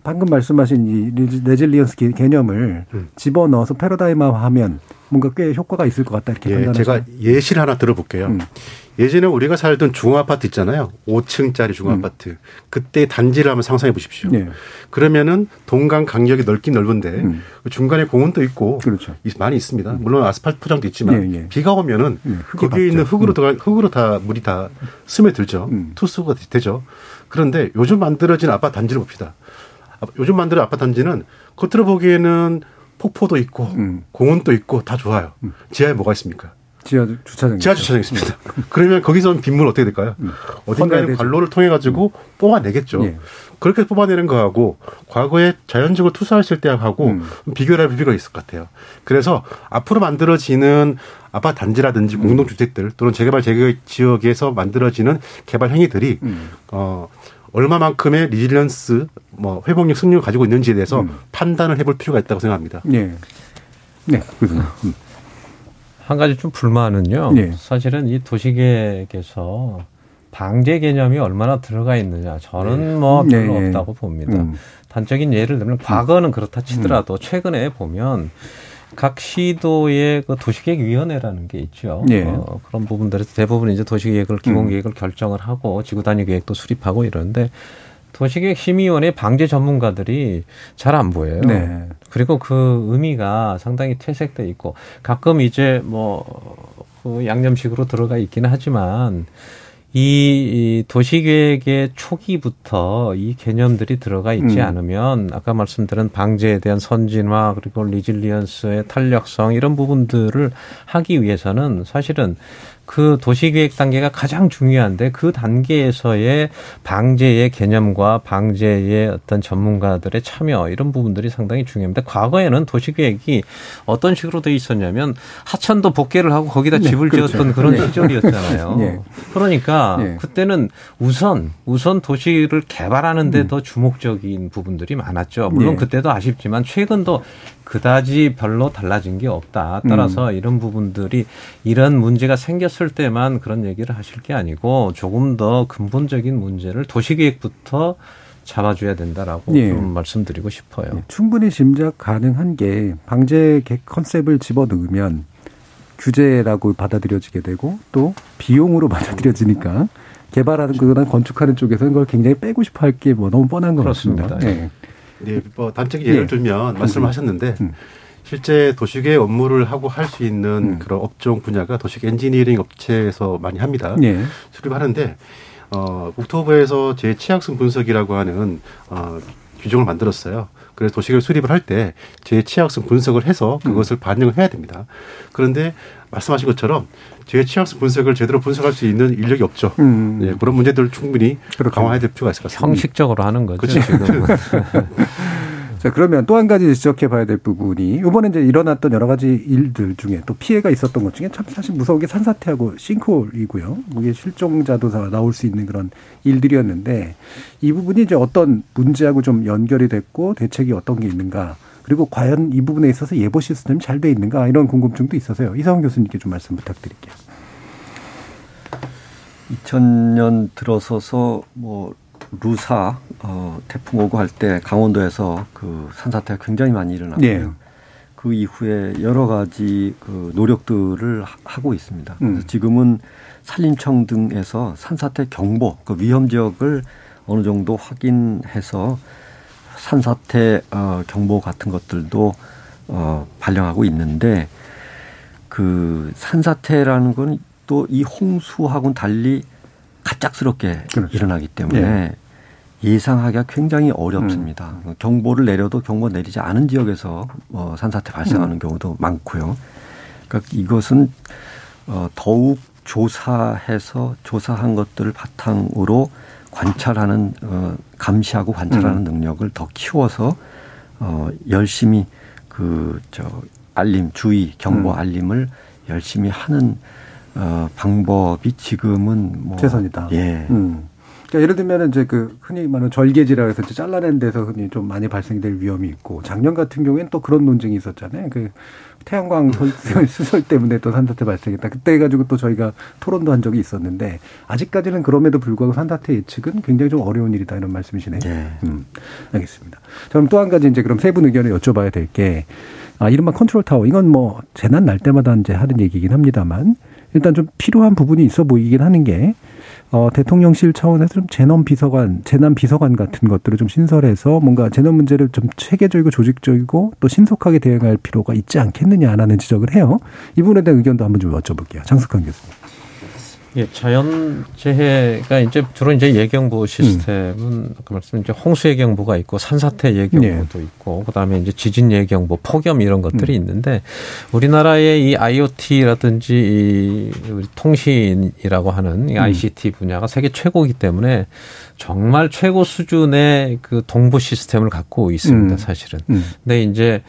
방금 말씀하신 이 resilience 개념을 음. 집어넣어서 패러다임화하면 뭔가 꽤 효과가 있을 것 같다 이렇게 예, 판단하시죠. 제가 예시를 하나 들어볼게요. 음. 예전에 우리가 살던 중아파트 있잖아요. 5층짜리 중아파트. 음. 그때 단지를 한번 상상해 보십시오. 예. 그러면은 동강 간격이 넓긴 넓은데 음. 그 중간에 공원도 있고 그렇죠. 많이 있습니다. 음. 물론 아스팔트 포장도 있지만 예, 예. 비가 오면은 예, 거기에. 있는 흙으로 음. 흙으로 다 물이 다 스며들죠. 음. 투수가 되죠. 그런데 요즘 만들어진 아파트 단지를 봅시다. 요즘 만드는 아파트 단지는 겉으로 보기에는 폭포도 있고 음. 공원도 있고 다 좋아요. 음. 지하에 뭐가 있습니까? 지하 주차장. 지하 주차장 있습니다. [LAUGHS] 그러면 거기서 빗물 어떻게 될까요? 음. 어딘가에 관로를 통해 가지고 음. 뽑아내겠죠. 예. 그렇게 뽑아내는 거하고 과거에 자연적으로 투자했을 때하고 음. 비교를 할 필요가 있을 것 같아요. 그래서 앞으로 만들어지는 아파트 단지라든지 음. 공동주택들 또는 재개발 재개발 지역에서 만들어지는 개발 행위들이 음. 어 얼마만큼의 리질런스 뭐 회복력 승률을 가지고 있는지에 대해서 음. 판단을 해볼 필요가 있다고 생각합니다. 네. 네. 음. 한 가지 좀 불만은요. 네. 사실은 이 도시계획에서 방제 개념이 얼마나 들어가 있느냐. 저는 네. 뭐 별로 네. 없다고 봅니다. 음. 단적인 예를 들면 과거는 그렇다 치더라도 음. 최근에 보면 각 시도의 그 도시계획위원회라는 게 있죠. 네. 어, 그런 부분들에서 대부분 이제 도시계획을 기본계획을 음. 결정을 하고 지구단위 계획도 수립하고 이러는데 도시계획 심의위원회 방제 전문가들이 잘 안 보여요. 네. 그리고 그 의미가 상당히 퇴색돼 있고 가끔 이제 뭐 그 양념식으로 들어가 있기는 하지만 이 도시계획의 초기부터 이 개념들이 들어가 있지 음. 않으면 아까 말씀드린 방제에 대한 선진화 그리고 리질리언스의 탄력성 이런 부분들을 하기 위해서는 사실은 그 도시계획 단계가 가장 중요한데 그 단계에서의 방제의 개념과 방제의 어떤 전문가들의 참여 이런 부분들이 상당히 중요합니다. 과거에는 도시계획이 어떤 식으로 돼 있었냐면 하천도 복개를 하고 거기다 네, 집을 그렇죠. 지었던 그런 네. 시절이었잖아요. [LAUGHS] 네. 그러니까 네. 그때는 우선 우선 도시를 개발하는 데더 음. 주목적인 부분들이 많았죠. 물론 네. 그때도 아쉽지만 최근도 그다지 별로 달라진 게 없다. 따라서 음. 이런 부분들이 이런 문제가 생겼을 때만 그런 얘기를 하실 게 아니고 조금 더 근본적인 문제를 도시계획부터 잡아줘야 된다라고 예. 좀 말씀드리고 싶어요. 예. 충분히 짐작 가능한 게 방제 컨셉을 집어넣으면 규제라고 받아들여지게 되고 또 비용으로 [LAUGHS] 받아들여지니까 개발하는 거나 건축하는 쪽에서는 그걸 굉장히 빼고 싶어 할 게 뭐 너무 뻔한 것 그렇습니다. 같습니다. 예. 네, 뭐 단적인 예를 네. 들면 말씀을 하셨는데 음. 실제 도시계 업무를 하고 할 수 있는 음. 그런 업종 분야가 도시 엔지니어링 업체에서 많이 합니다. 네. 수립하는데 어, 국토부에서 제 취약성 분석이라고 하는 어, 규정을 만들었어요. 그래서 도시계획 수립을 할 때 제 취약성 분석을 해서 그것을 음. 반영을 해야 됩니다. 그런데 말씀하신 것처럼 제 취약성 분석을 제대로 분석할 수 있는 인력이 없죠. 음. 예, 그런 문제들을 충분히 강화해야 될 필요가 있을 것 같습니다. 형식적으로 하는 거죠. 그렇죠. [LAUGHS] 자, 그러면 또 한 가지 지적해 봐야 될 부분이 이번에 이제 일어났던 여러 가지 일들 중에 또 피해가 있었던 것 중에 참 사실 무서운 게 산사태하고 싱크홀이고요. 이게 실종자도 나올 수 있는 그런 일들이었는데 이 부분이 이제 어떤 문제하고 좀 연결이 됐고 대책이 어떤 게 있는가 그리고 과연 이 부분에 있어서 예보 시스템이 잘 돼 있는가 이런 궁금증도 있어서요. 이상훈 교수님께 좀 말씀 부탁드릴게요. 2000년 들어서서 뭐 루사 어, 태풍 오고 할 때 강원도에서 그 산사태가 굉장히 많이 일어났고요. 네. 그 이후에 여러 가지 그 노력들을 하고 있습니다. 음. 지금은 산림청 등에서 산사태 경보, 그 위험 지역을 어느 정도 확인해서 산사태 어, 경보 같은 것들도 어, 발령하고 있는데 그 산사태라는 건 또 이 홍수하고는 달리 갑작스럽게 그렇죠. 일어나기 때문에 네. 예상하기가 굉장히 어렵습니다. 음. 경보를 내려도 경보 내리지 않은 지역에서 어, 산사태 발생하는 음. 경우도 많고요. 그러니까 이것은 어, 더욱 조사해서 조사한 것들을 바탕으로 관찰하는 어, 감시하고 관찰하는 음. 능력을 더 키워서 어, 열심히 그 저 알림 주의 경보 음. 알림을 열심히 하는 어, 방법이 지금은 뭐 최선이다. 예. 음. 그러니까 예를 들면 이제 그 흔히 말하는 절개지라 해서 잘라낸 데서 흔히 좀 많이 발생될 위험이 있고 작년 같은 경우에는 또 그런 논쟁이 있었잖아요. 그 태양광 [LAUGHS] 시설 때문에 또 산사태 발생했다. 그때 해가지고 또 저희가 토론도 한 적이 있었는데 아직까지는 그럼에도 불구하고 산사태 예측은 굉장히 좀 어려운 일이다 이런 말씀이시네요. 네. 음, 알겠습니다. 그럼 또 한 가지 이제 그럼 세 분 의견을 여쭤봐야 될 게 아, 이른바 컨트롤 타워 이건 뭐 재난 날 때마다 이제 하는 얘기긴 합니다만 일단 좀 필요한 부분이 있어 보이긴 하는 게 어, 대통령실 차원에서 좀 재난 비서관, 재난 비서관 같은 것들을 좀 신설해서 뭔가 재난 문제를 좀 체계적이고 조직적이고 또 신속하게 대응할 필요가 있지 않겠느냐라는 지적을 해요. 이 부분에 대한 의견도 한번 좀 여쭤볼게요. 장석환 교수님. 예, 자연 재해가 이제 주로 이제 예경보 시스템은 음. 그 말씀 이제 홍수 예경 보가 있고 산사태 예경 보도 네. 있고 그다음에 이제 지진 예경 보, 폭염 이런 것들이 음. 있는데 우리나라의 이 IoT라든지 이 우리 통신이라고 하는 이 ICT 음. 분야가 세계 최고이기 때문에 정말 최고 수준의 그 동부 시스템을 갖고 있습니다, 음. 사실은. 음. 근데 이제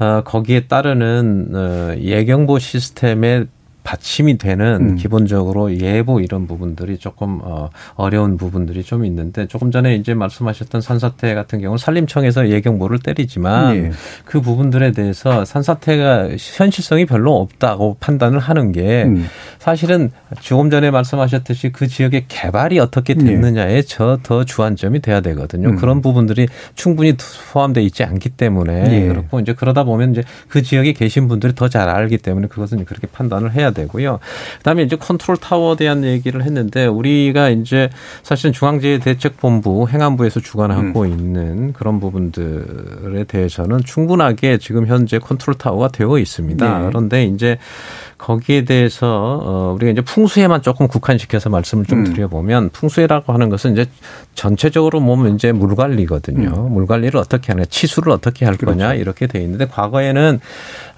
어 거기에 따르는 어 예경보 시스템의 받침이 되는 음. 기본적으로 예보 이런 부분들이 조금 어 어려운 부분들이 좀 있는데 조금 전에 이제 말씀하셨던 산사태 같은 경우는 산림청에서 예경보를 때리지만 예. 그 부분들에 대해서 산사태가 현실성이 별로 없다고 판단을 하는 게 음. 사실은 조금 전에 말씀하셨듯이 그 지역의 개발이 어떻게 됐느냐에 예. 저더 주안점이 돼야 되거든요. 음. 그런 부분들이 충분히 포함되어 있지 않기 때문에 예. 그렇고 이제 그러다 보면 이제 그 지역에 계신 분들이 더 잘 알기 때문에 그것은 그렇게 판단을 해야 되고요. 그다음에 이제 컨트롤 타워에 대한 얘기를 했는데 우리가 이제 사실은 중앙재해대책본부 행안부에서 주관하고 음. 있는 그런 부분들에 대해서는 충분하게 지금 현재 컨트롤 타워가 되어 있습니다. 네. 그런데 이제 거기에 대해서 어 우리가 이제 풍수해만 조금 국한시켜서 말씀을 좀 음. 드려보면 풍수해라고 하는 것은 이제 전체적으로 보면 이제 물 관리거든요. 음. 물 관리를 어떻게 하냐, 치수를 어떻게 할 그렇죠. 거냐 이렇게 돼 있는데 과거에는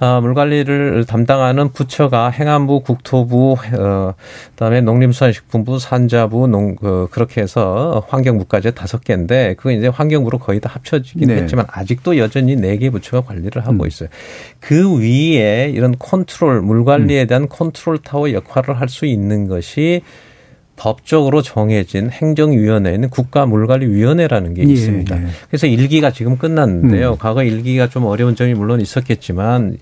어, 물 관리를 담당하는 부처가 행안부, 국토부, 어, 그다음에 농림수산식품부, 산자부, 농 그, 그렇게 해서 환경부까지 다섯 개인데 그거 이제 환경부로 거의 다 합쳐지긴 네. 했지만 아직도 여전히 네 개 부처가 관리를 하고 음. 있어요. 그 위에 이런 컨트롤 물 관리 관리에 대한 컨트롤 타워 역할을 할 수 있는 것이 법적으로 정해진 행정위원회에는 국가물관리위원회라는 게 예, 있습니다. 예. 그래서 일기가 지금 끝났는데요. 음. 과거 일기가 좀 어려운 점이 물론 있었겠지만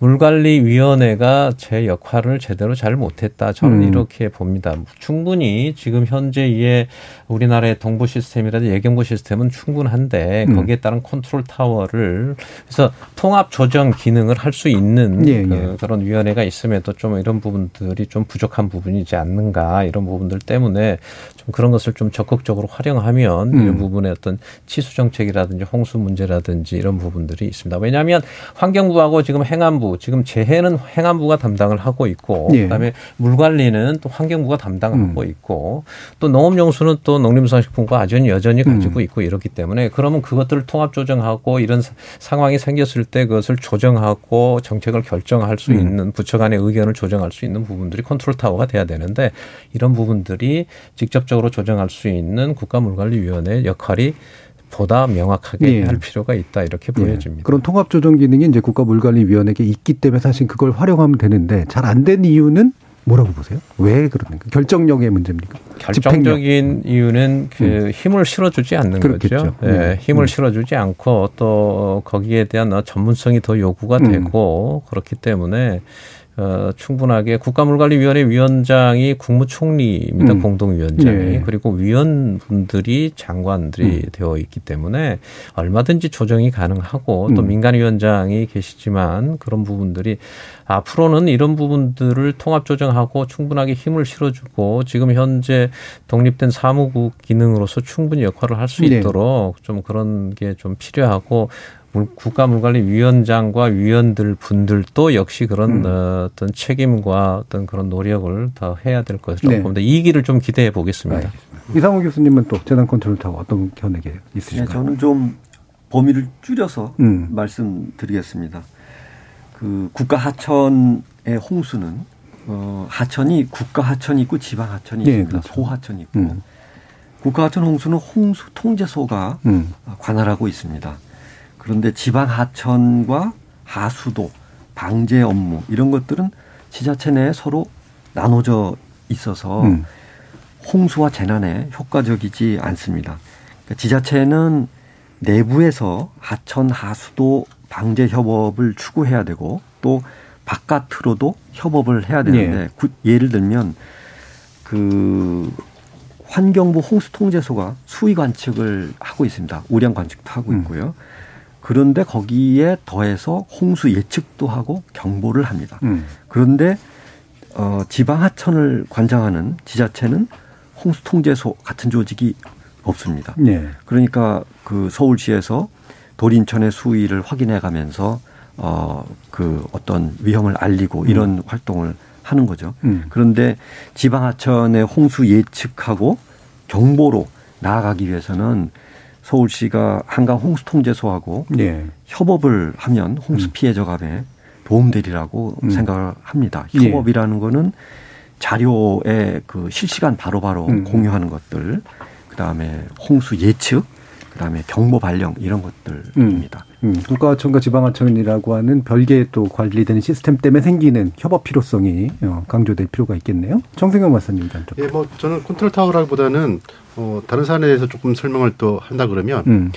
물관리위원회가 제 역할을 제대로 잘 못했다. 저는 음. 이렇게 봅니다. 충분히 지금 현재의 우리나라의 동부 시스템이라든지 예경보 시스템은 충분한데 음. 거기에 따른 컨트롤 타워를 그래서 통합 조정 기능을 할 수 있는 예, 그, 예. 그 런 위원회가 있음에도 좀 이런 부분들이 좀 부족한 부분이지 않는가 이런 부분들 때문에 좀 그런 것을 좀 적극적으로 활용하면 음. 이런 부분의 어떤 치수 정책이라든지 홍수 문제라든지 이런 부분들이 있습니다. 왜냐하면 환경부하고 지금 행안부 지금 재해는 행안부가 담당을 하고 있고 예. 그다음에 물 관리는 또 환경부가 담당하고 음. 있고 또 농업용수는 또 농림수산식품부가 여전히 여전히 음. 가지고 음. 있고 이렇기 때문에 그러면 그것들을 통합 조정하고 이런 상황이 생겼을 때 그것을 조정하고 정책을 결정할 수 음. 있는 부처 간의 의견을 조정할 수 있는 부분들이 컨트롤 타워가 돼야 되는데 이런 부분들이 직접적으로 조정할 수 있는 국가물관리위원회의 역할이 보다 명확하게 예. 할 필요가 있다 이렇게 예. 보여집니다. 그런 통합 조정 기능이 이제 국가물관리위원회에 있기 때문에 사실 그걸 활용하면 되는데 잘 안 된 이유는 뭐라고 보세요? 왜 그러는가? 결정력의 문제입니까? 결정적인 집행력. 이유는 그 음. 힘을 실어주지 않는 그렇겠죠. 거죠. 예, 네. 힘을 음. 실어주지 않고 또 거기에 대한 전문성이 더 요구가 음. 되고 그렇기 때문에 어, 충분하게 국가물관리위원회 위원장이 국무총리입니다. 음. 공동위원장이. 네. 그리고 위원분들이 장관들이 음. 되어 있기 때문에 얼마든지 조정이 가능하고 또 음. 민간위원장이 계시지만 그런 부분들이 앞으로는 이런 부분들을 통합 조정하고 충분하게 힘을 실어주고 지금 현재 독립된 사무국 기능으로서 충분히 역할을 할수 네. 있도록 네. 좀 그런 게 좀 필요하고 국가물관리위원장과 위원들 분들도 역시 그런 음. 어, 어떤 책임과 어떤 그런 노력을 더 해야 될 것으로 네. 봅니다. 이 길을 좀 기대해 보겠습니다. 이상호 교수님은 또 재단 컨트롤 타고 어떤 견해가 있으실까요? 네, 저는 좀 범위를 줄여서 음. 말씀드리겠습니다. 그 국가 하천의 홍수는 어, 하천이 국가 하천이 있고 지방 하천이 네, 있습니다. 그렇죠. 소하천이 있고 음. 국가 하천 홍수는 홍수 통제소가 음. 관할하고 있습니다. 그런데 지방 하천과 하수도, 방제 업무 이런 것들은 지자체 내에 서로 나눠져 있어서 음. 홍수와 재난에 효과적이지 않습니다. 그러니까 지자체는 내부에서 하천, 하수도 방제 협업을 추구해야 되고 또 바깥으로도 협업을 해야 되는데 예. 구, 예를 들면 그 환경부 홍수통제소가 수위 관측을 하고 있습니다. 우량 관측도 하고 음. 있고요. 음. 그런데 거기에 더해서 홍수 예측도 하고 경보를 합니다. 음. 그런데 어, 지방 하천을 관장하는 지자체는 홍수 통제소 같은 조직이 없습니다. 네. 그러니까 그 서울시에서 도린천의 수위를 확인해 가면서 어, 그 어떤 위험을 알리고 음. 이런 활동을 하는 거죠. 음. 그런데 지방 하천의 홍수 예측하고 경보로 나아가기 위해서는 서울시가 한강 홍수 통제소하고 네. 협업을 하면 홍수 음. 피해 저감에 도움되리라고 음. 생각을 합니다. 예. 협업이라는 예. 거는 자료의 그 실시간 바로바로 바로 음. 공유하는 것들, 그 다음에 홍수 예측, 그 다음에 경보 발령 이런 것들입니다. 음. 음. 국가하천과 지방하천이라고 하는 별개의 또 관리되는 시스템 때문에 생기는 협업 필요성이 어, 강조될 필요가 있겠네요. 정승현 말씀님 단 예, 뭐 저는 컨트롤 타워라기보다는 어, 다른 사안에 대해서 조금 설명을 또 한다 그러면 음.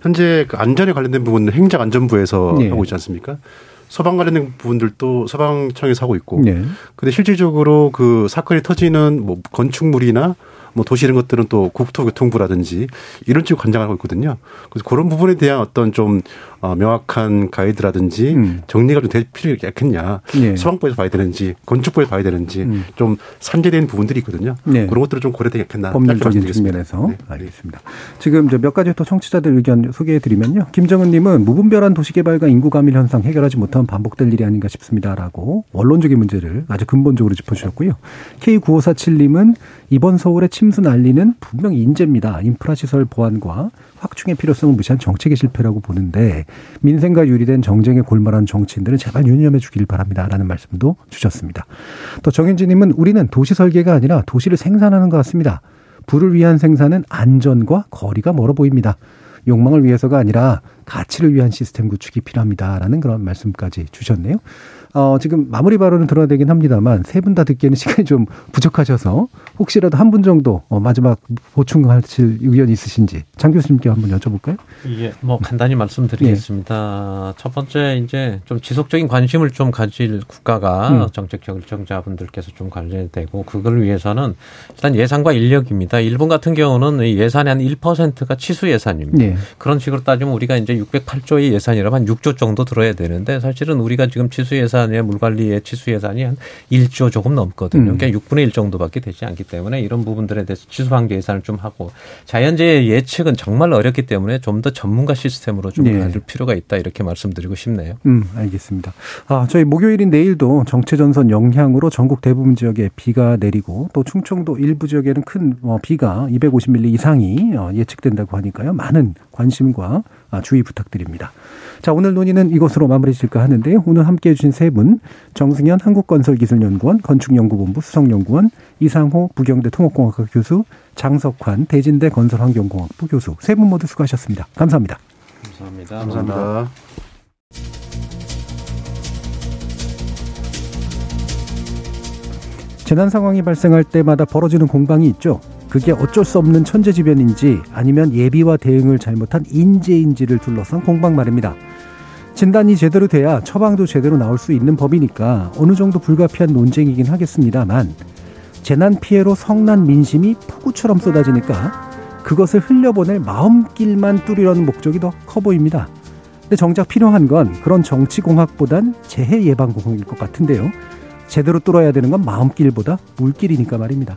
현재 그 안전에 관련된 부분은 행정안전부에서 네. 하고 있지 않습니까? 소방 관련된 부분들도 소방청에서 하고 있고. 네. 근데 실질적으로 그 사건이 터지는 뭐 건축물이나 뭐 도시 이런 것들은 또 국토교통부라든지 이런 쪽 관장하고 있거든요. 그래서 그런 부분에 대한 어떤 좀 어, 명확한 가이드라든지 음. 정리가 좀 될 필요가 있겠냐. 네. 소방부에서 봐야 되는지 건축부에서 봐야 되는지 음. 좀 산재된 부분들이 있거든요. 네. 그런 것들을 좀 고려되겠나. 법률적인 측면에서 네. 알겠습니다. 지금 몇 가지 또 청취자들 의견 소개해 드리면요. 김정은님은 무분별한 도시개발과 인구 감밀 현상 해결하지 못하면 반복될 일이 아닌가 싶습니다라고 원론적인 문제를 아주 근본적으로 짚어주셨고요. K9547님은 이번 서울의 침수 난리는 분명 인재입니다. 인프라 시설 보완과 확충의 필요성을 무시한 정책의 실패라고 보는데 민생과 유리된 정쟁에 골몰한 정치인들은 제발 유념해 주길 바랍니다라는 말씀도 주셨습니다. 또 정현진님은 우리는 도시 설계가 아니라 도시를 생산하는 것 같습니다. 부를 위한 생산은 안전과 거리가 멀어 보입니다. 욕망을 위해서가 아니라 가치를 위한 시스템 구축이 필요합니다라는 그런 말씀까지 주셨네요. 어, 지금 마무리 발언은 들어야 되긴 합니다만 세 분 다 듣기에는 시간이 좀 부족하셔서 혹시라도 한 분 정도 어, 마지막 보충하실 의견 있으신지 장 교수님께 한번 여쭤볼까요? 예, 뭐 간단히 말씀드리겠습니다. 네. 첫 번째 이제 좀 지속적인 관심을 좀 가질 국가가 음. 정책 결정자분들께서 좀 관리되고 그걸 위해서는 일단 예산과 인력입니다. 일본 같은 경우는 예산의 한 1%가 치수 예산입니다. 네. 그런 식으로 따지면 우리가 이제 608조의 예산이라면 한 6조 정도 들어야 되는데 사실은 우리가 지금 치수 예산 예산의 물관리의 치수 예산이 한 1조 조금 넘거든요. 음. 그러니까 6분의 1 정도밖에 되지 않기 때문에 이런 부분들에 대해서 치수 방제 예산을 좀 하고 자연재해 예측은 정말 어렵기 때문에 좀 더 전문가 시스템으로 좀 네. 가질 필요가 있다 이렇게 말씀드리고 싶네요. 음, 알겠습니다. 아, 저희 목요일인 내일도 정체 전선 영향으로 전국 대부분 지역에 비가 내리고 또 충청도 일부 지역에는 큰 어, 비가 250mm 이상이 어, 예측된다고 하니까요. 많은 관심과 아, 주의 부탁드립니다. 자, 오늘 논의는 이것으로 마무리 질까 하는데요. 오늘 함께 해주신 세 분, 정승현 한국건설기술연구원 건축연구본부 수석연구원, 이상호 부경대 통합공학과 교수, 장석환 대진대 건설환경공학부 교수 세 분 모두 수고하셨습니다. 감사합니다. 감사합니다. 감사합니다. 재난 상황이 발생할 때마다 벌어지는 공방이 있죠. 그게 어쩔 수 없는 천재지변인지 아니면 예비와 대응을 잘못한 인재인지를 둘러싼 공방 말입니다. 진단이 제대로 돼야 처방도 제대로 나올 수 있는 법이니까 어느 정도 불가피한 논쟁이긴 하겠습니다만 재난 피해로 성난 민심이 폭우처럼 쏟아지니까 그것을 흘려보낼 마음길만 뚫으려는 목적이 더 커 보입니다. 근데 정작 필요한 건 그런 정치공학보단 재해 예방공학일 것 같은데요. 제대로 뚫어야 되는 건 마음길보다 물길이니까 말입니다.